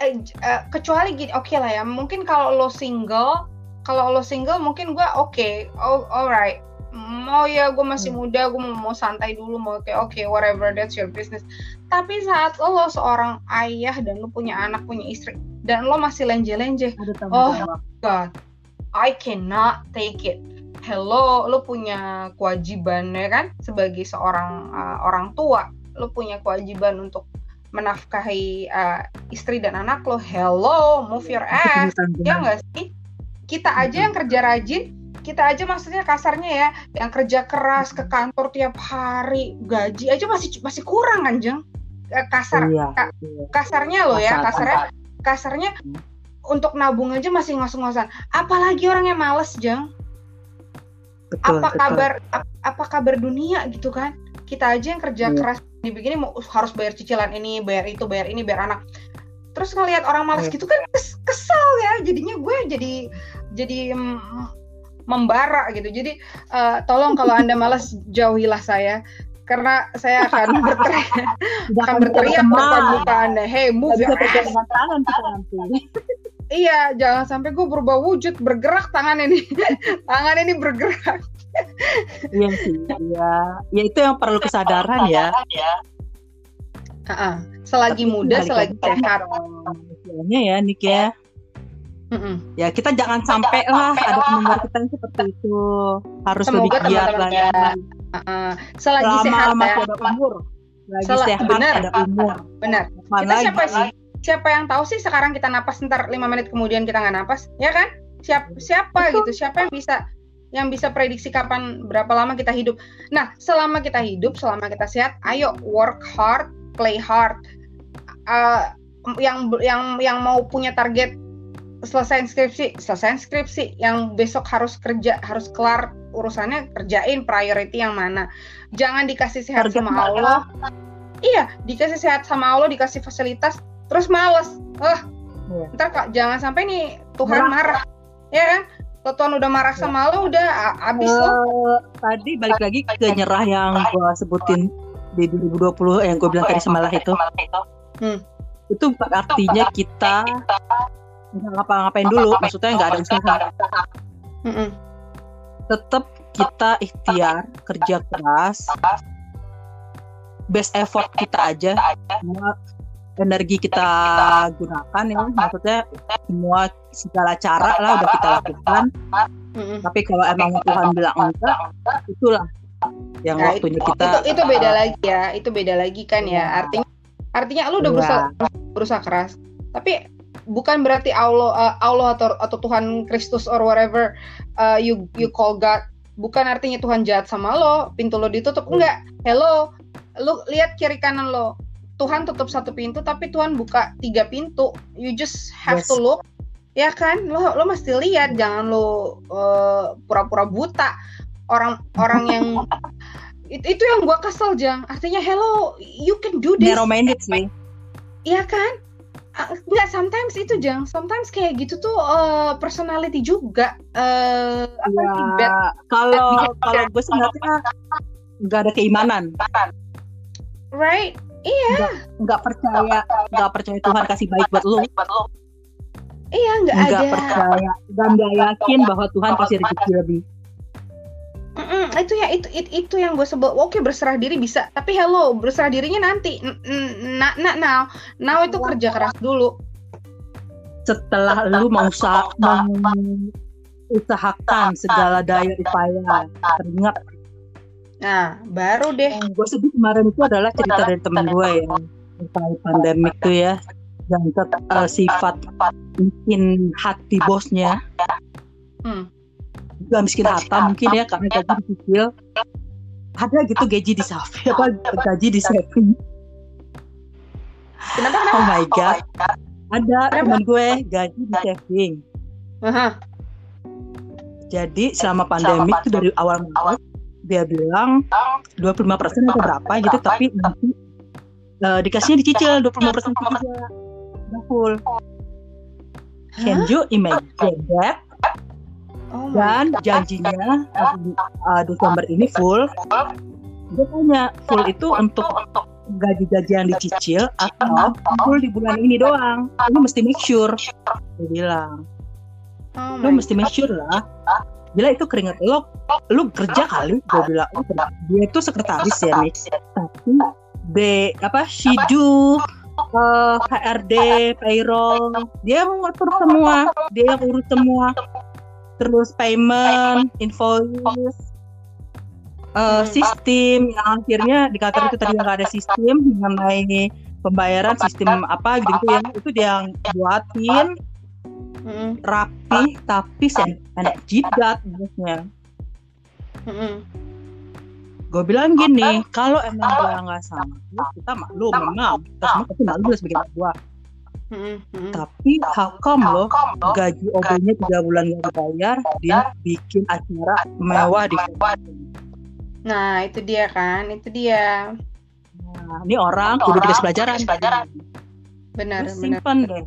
uh, kecuali gini oke okay lah ya mungkin kalau lo single kalau lo single mungkin gue oke okay, oh alright mau ya gue masih hmm. muda gue mau, mau santai dulu mau kayak oke okay, whatever that's your business. Tapi saat lo seorang ayah dan lo punya anak punya istri dan lo masih lenje-lenje oh god I cannot take it hello lo punya kewajiban ya kan? Sebagai seorang uh, orang tua lo punya kewajiban untuk menafkahi uh, istri dan anak lo hello move your ass. ya nggak sih? Kita aja yang kerja rajin kita aja maksudnya kasarnya ya yang kerja keras ke kantor tiap hari gaji aja masih masih kurang anjing. Eh, kasar iya, ka, iya. kasarnya loh ya kasarnya kasarnya hmm. untuk nabung aja masih ngos-ngosan. Apalagi orang yang males jeng betul, apa betul. kabar ap, apa kabar dunia gitu kan kita aja yang kerja iya. keras begini mau harus bayar cicilan ini bayar itu bayar ini bayar anak terus ngelihat orang malas iya. gitu kan kesel ya jadinya gue jadi jadi mm, membara gitu. Jadi uh, tolong kalau Anda malas [LAUGHS] jauhilah saya karena saya akan [LAUGHS] berteriak akan berteriak depan muka Anda. Hey, move your ass. [LAUGHS] Iya, jangan sampai gue berubah wujud, bergerak tangan ini. [LAUGHS] tangan ini bergerak. iya sih, iya. Ya itu yang perlu kesadaran ya. Uh -uh. Selagi Tapi muda, selagi sehat. ya, Nik ya. Mm-mm. Ya kita jangan sampai lah ada pendengar kita yang seperti itu harus Semoga lebih giat lah. Ya. Uh, selagi Selama sehat masih ya. ada umur, lagi Sel- sehat benar, ada umur. Benar. Mana kita siapa sih? Siapa yang tahu sih sekarang kita napas ntar lima menit kemudian kita nggak napas, ya kan? Siapa siapa gitu? Siapa yang bisa yang bisa prediksi kapan berapa lama kita hidup. Nah, selama kita hidup, selama kita sehat, ayo work hard, play hard. Uh, yang yang yang mau punya target selesai skripsi, selesai skripsi, yang besok harus kerja, harus kelar urusannya kerjain priority yang mana. Jangan dikasih sehat Target sama Allah. Iya, dikasih sehat sama Allah, dikasih fasilitas, terus males. Eh, yeah. ntar kak, jangan sampai nih Tuhan marah, marah. ya kan? Kalau Tuhan udah marah sama iya. lo, udah abis uh, lo. Eh, tadi balik lagi ke nyerah yang gue sebutin di 2020 yang gue bilang tadi semalah itu. Hmm. Itu artinya kita nggak ngapa-ngapain dulu maksudnya nggak ada usaha tetap kita ikhtiar kerja keras best effort kita aja energi kita gunakan ya maksudnya semua segala cara lah udah kita lakukan mm-hmm. tapi kalau emang Tuhan bilang enggak itulah yang nah, waktunya itu, kita itu, itu beda lagi ya itu beda lagi kan ya iya. artinya artinya lu udah iya. berusaha berusaha keras tapi bukan berarti Allah uh, Allah atau atau Tuhan Kristus or whatever uh, you you call God bukan artinya Tuhan jahat sama lo pintu lo ditutup hmm. enggak hello lu lihat kiri kanan lo Tuhan tutup satu pintu tapi Tuhan buka tiga pintu. You just have yes. to look. Ya kan? Lo lo mesti lihat. Jangan lo uh, pura-pura buta. Orang orang yang [LAUGHS] itu, itu yang gua kesel jang. Artinya hello you can do this. Narrow minded sih. Iya kan? Nggak sometimes itu jang. Sometimes kayak gitu tuh uh, personality juga uh, ya, kalau kalau gue sebenarnya nggak ada keimanan. Right iya. Nggak percaya nggak percaya Tuhan kasih baik buat lu. iya nggak ada. nggak percaya. Dan nggak yakin bahwa Tuhan kasih rezeki lebih. Mm-mm, itu ya itu, itu itu yang gue sebut oke okay, berserah diri bisa. Tapi hello berserah dirinya nanti. Nah nah now. Now itu kerja keras dulu. Setelah lu mau usaha usahakan segala daya upaya teringat nah baru deh. Yang gue sedih kemarin itu adalah cerita dari temen gue ya terkait pandemik tuh ya dan uh, sifat bikin hati bosnya. Hmm. Juga miskin harta mungkin ya karena gaji kecil. Ada gitu gaji di saving apa gaji di saving Kenapa? oh my god. Ada temen gue gaji di saving. Aha. jadi selama pandemi itu dari awal Maret dia bilang 25% atau berapa gitu tapi nanti eh, dikasihnya dicicil 25% persen full can you imagine that? Oh dan janjinya uh, Desember ini full. Dia tanya full itu untuk gaji-gaji yang dicicil atau full di bulan ini doang? Ini mesti make sure. Dia bilang. Oh lo mesti make sure lah gila itu keringet lo lu kerja kali? Gue bilang "Lu kerja." dia itu sekretaris ya nih tapi B apa she do uh, HRD payroll dia yang ngatur semua. Dia yang urus semua. Terus payment invoice uh, sistem. Yang akhirnya di kantor itu tadi nggak ada sistem mengenai pembayaran sistem apa gitu ya. Itu dia yang buatin Mm-mm. rapi tapi enak jidat bosnya Mm-mm. gue bilang gini kalau emang dia nggak sanggup kita maklum memang kita semua pasti malu lah sebagai buah Mm-mm. Mm-mm. tapi hakam loh gaji OB-nya tiga bulan nggak dibayar dia bikin acara mewah di Nah itu dia kan, itu dia. nah, ini orang kudu dikasih pelajaran. Benar, benar. simpan deh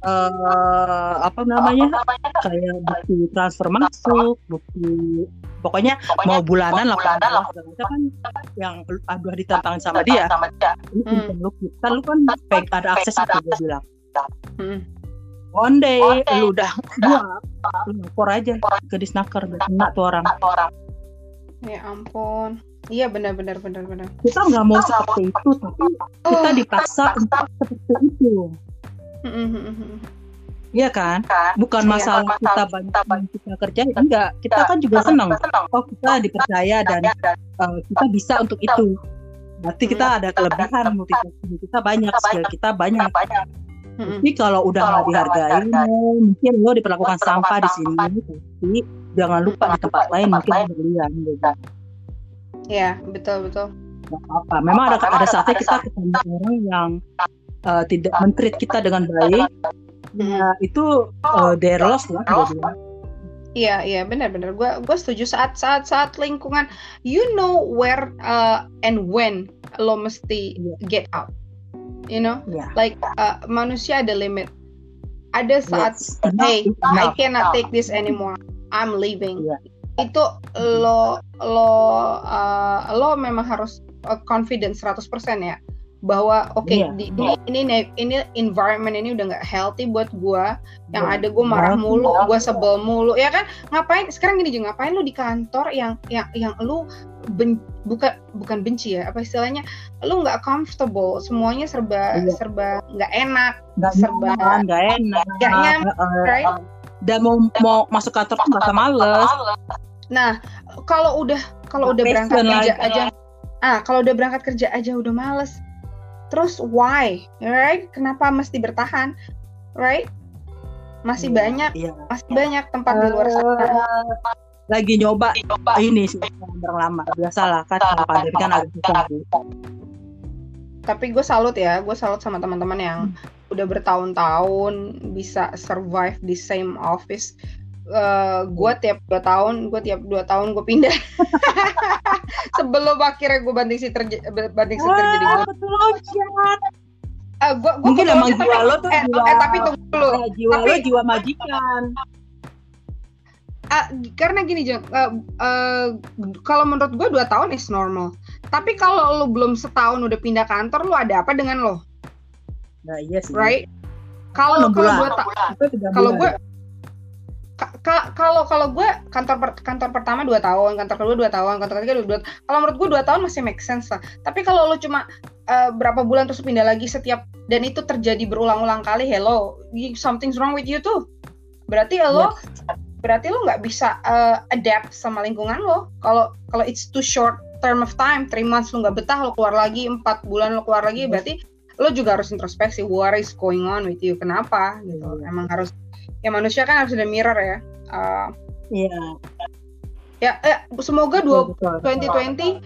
eh apa namanya? kayak bukti transfer masuk bukti pokoknya mau bulanan lah kan yang aduh ditantang sama dia. lu Hmm. simpen lu kita lu kan peg ada akses itu dia bilang. Mm. one day lu udah buat lu lapor aja ke disnaker udah kena tuh orang. Ya ampun. Iya benar, benar, benar, benar. kita nggak mau seperti itu tapi kita dipaksa. untuk seperti itu. Iya kan? Bukan Iya. masalah kita banyak yang kita kerjain enggak. Kita kan juga senang oh kita dipercaya dan uh, kita bisa untuk itu. berarti kita ada kelebihan motivasi kita banyak skill kita banyak. tapi kalau udah nggak dihargain mungkin lo diperlakukan sampah di sini tapi jangan lupa di tempat lain mungkin berlian gitu. Ya betul, betul. Nggak apa-apa. Memang ada ada saatnya kita ketemu orang yang uh, tidak mentreat kita dengan baik ya itu uh, their loss lah. Iya, iya, benar-benar. Gue, gue setuju saat, saat, saat lingkungan. You know where uh, and when lo mesti Iya. get out. You know, ya like uh, manusia ada limit. Ada saat Yes. hey, Enough, I enough. cannot take this anymore. I'm leaving. Iya. Itu lo lo uh, lo memang harus confident 100% ya bahwa oke Iya. di ini ini ini environment ini udah nggak healthy buat gua yang Iya. ada gue marah Healthy. mulu gue sebel mulu ya kan ngapain sekarang gini juga ngapain lu di kantor yang yang yang lu ben, bukan bukan benci ya apa istilahnya lu nggak comfortable semuanya serba Iya. serba nggak enak nggak serba- nggak enak, nggak nyaman, Heeh. right? dan mau mau masuk kantor tuh merasa males. Nah, kalau udah kalau udah berangkat kerja aja, ah kalau udah berangkat kerja aja udah males. Terus why, right? Kenapa mesti bertahan, right? Masih Iya, banyak, Iya. masih banyak tempat di luar sana. Eh, lagi nyoba ini sih lama biasalah kan pandemi kan agak susah. Tapi gue salut ya, gue salut sama teman-teman yang udah bertahun-tahun bisa survive di same office. Eh, gue tiap dua tahun, gue tiap dua tahun gue pindah. [LAUGHS] Sebelum akhirnya gue banting setir banting setir jadi Wah, gue. Eh, gue gue Mungkin emang jiwa lo tuh eh, jiwa eh, tapi tunggu dulu. eh, jiwa lo tapi- jiwa majikan. Ah, karena gini Jeng, eh, eh, kalau menurut gue dua tahun is normal. Tapi kalau lu belum setahun udah pindah kantor, lu ada apa dengan lo, Nah, iya sih. right? Kalau kalau dua tiga kalau gue kalau kalau gue kantor per- kantor pertama dua tahun, kantor kedua dua tahun, kantor ketiga dua, dua kalau menurut gue dua tahun masih make sense lah. Tapi kalau lu cuma eh, berapa bulan terus pindah lagi setiap dan itu terjadi berulang-ulang kali, hello, something's wrong with you tuh. Berarti lo berarti lo nggak bisa eh, adapt sama lingkungan lo. Kalau kalau it's too short term of time, three months lo nggak betah, lo keluar lagi empat bulan lo keluar lagi, Yes. berarti lo juga harus introspeksi what is going on with you, kenapa gitu. Iya. Emang harus ya manusia kan harus ada mirror ya. Eh, Iya. Ya, eh, semoga dua, betul. 2020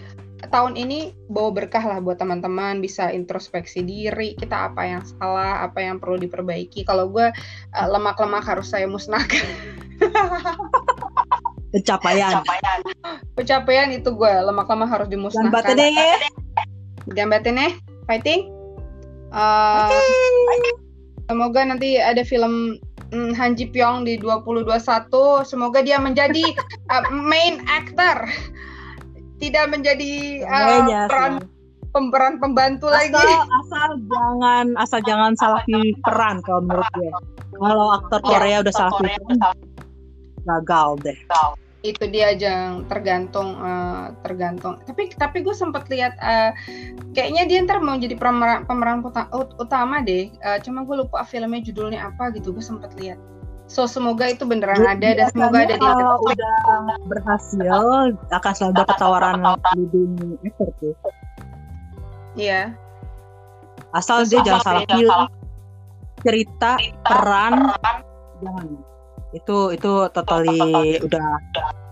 tahun ini bawa berkah lah buat teman-teman bisa introspeksi diri kita apa yang salah apa yang perlu diperbaiki kalau gue uh, lemak-lemak harus saya musnahkan [LAUGHS] Pencapaian. pencapaian itu gue lemak-lemak harus dimusnahkan batinnya. gambatin ya fighting Uh, semoga nanti ada film mm, Han Ji Pyong di 2021 semoga dia menjadi [LAUGHS] uh, main actor tidak menjadi uh, Kayaknya peran sih. pemeran pembantu asal, lagi [LAUGHS] asal jangan asal jangan salah pilih peran kalau menurut gue. Kalau aktor Korea udah salah pilih peran, gagal deh. Itu dia jang tergantung eh, tergantung. Tapi tapi gue sempat lihat eh, kayaknya dia ntar mau jadi pemeran pemeran uta- ut- utama deh. Eh, cuma gue lupa filmnya judulnya apa gitu gue sempat lihat. So semoga itu beneran ada dan semoga ada di kalau udah berhasil akan selalu dapat tawaran leading actor tuh. Iya. Asal dia jangan salah pilih. Cerita, peran, jangan. Itu itu totally udah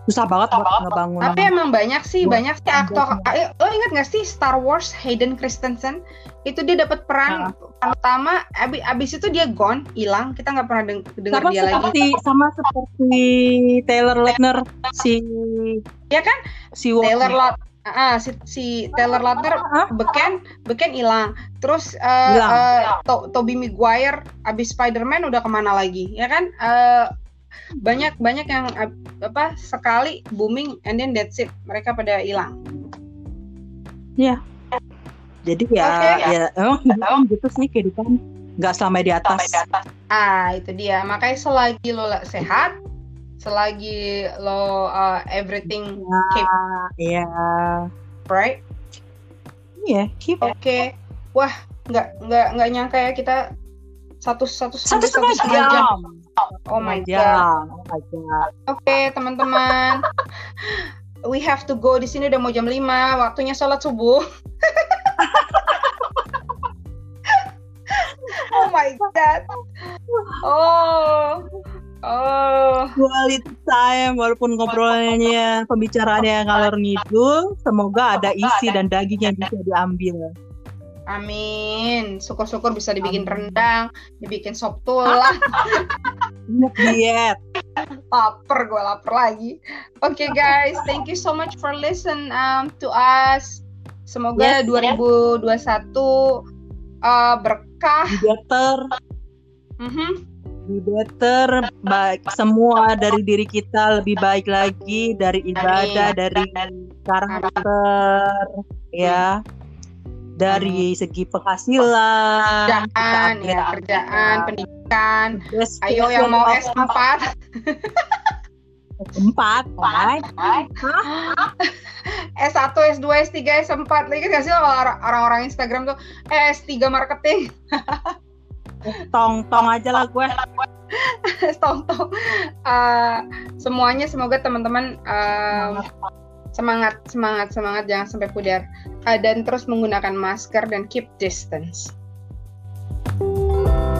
susah banget buat ngebangun. tapi emang banyak sih banyak sih aktor. eh, lo ingat gak sih Star Wars Hayden Christensen? Itu dia dapat peran utama abis, abis itu dia gone hilang. Kita nggak pernah deng- dengar dia lagi. seperti sama seperti Taylor Lautner si Iya kan? si. Taylor Lot ah si, si Taylor Lautner beken beken hilang. Terus eh, Hilang. eh, To- Tobey Maguire abis Spider-Man udah ke mana lagi? Ya kan? Eh, banyak banyak yang apa sekali booming and then that's it. Mereka pada hilang. Jadi ya, Oke. ya emang hidup gitu sih kehidupan. Nggak selama di atas. ah itu dia. Makanya selagi lo sehat selagi lo uh, everything keep Ah, Iya, right? Iya, keep. Oke. Wah nggak nggak nggak nyangka ya kita satu satu satu sampai satu setengah setengah jam. jam. Oh my god jam. Oh my god. Oke, teman-teman. We have to go. Di sini udah mau jam 5, waktunya sholat subuh. [LAUGHS] oh my god. Oh. Oh. Quality time walaupun ngobrolnya pembicaraannya ngalor ngidul, semoga ada isi dan daging yang bisa diambil. Amin. Syukur-syukur bisa dibikin rendang, dibikin sop tulang. Diet. lapar gue lapar lagi. Oke guys, thank you so much for listen um, to us. Semoga Yes, 2021 uh, berkah. Be better, Mhm. be better, baik semua dari diri kita lebih baik lagi dari ibadah, dari karakter, ya, dari segi penghasilan, kerjaan ya kerjaan pendidikan. Best ayo yang mau S4 empat, right? S1 S2 S3 S4 lagi gak sih orang-orang Instagram tuh eh, S3 marketing. [LAUGHS] Tong tong aja lah gue. [LAUGHS] tonton Eh, semuanya semoga teman-teman eh, semangat semangat semangat jangan sampai pudar uh, dan terus menggunakan masker dan keep distance. Thank you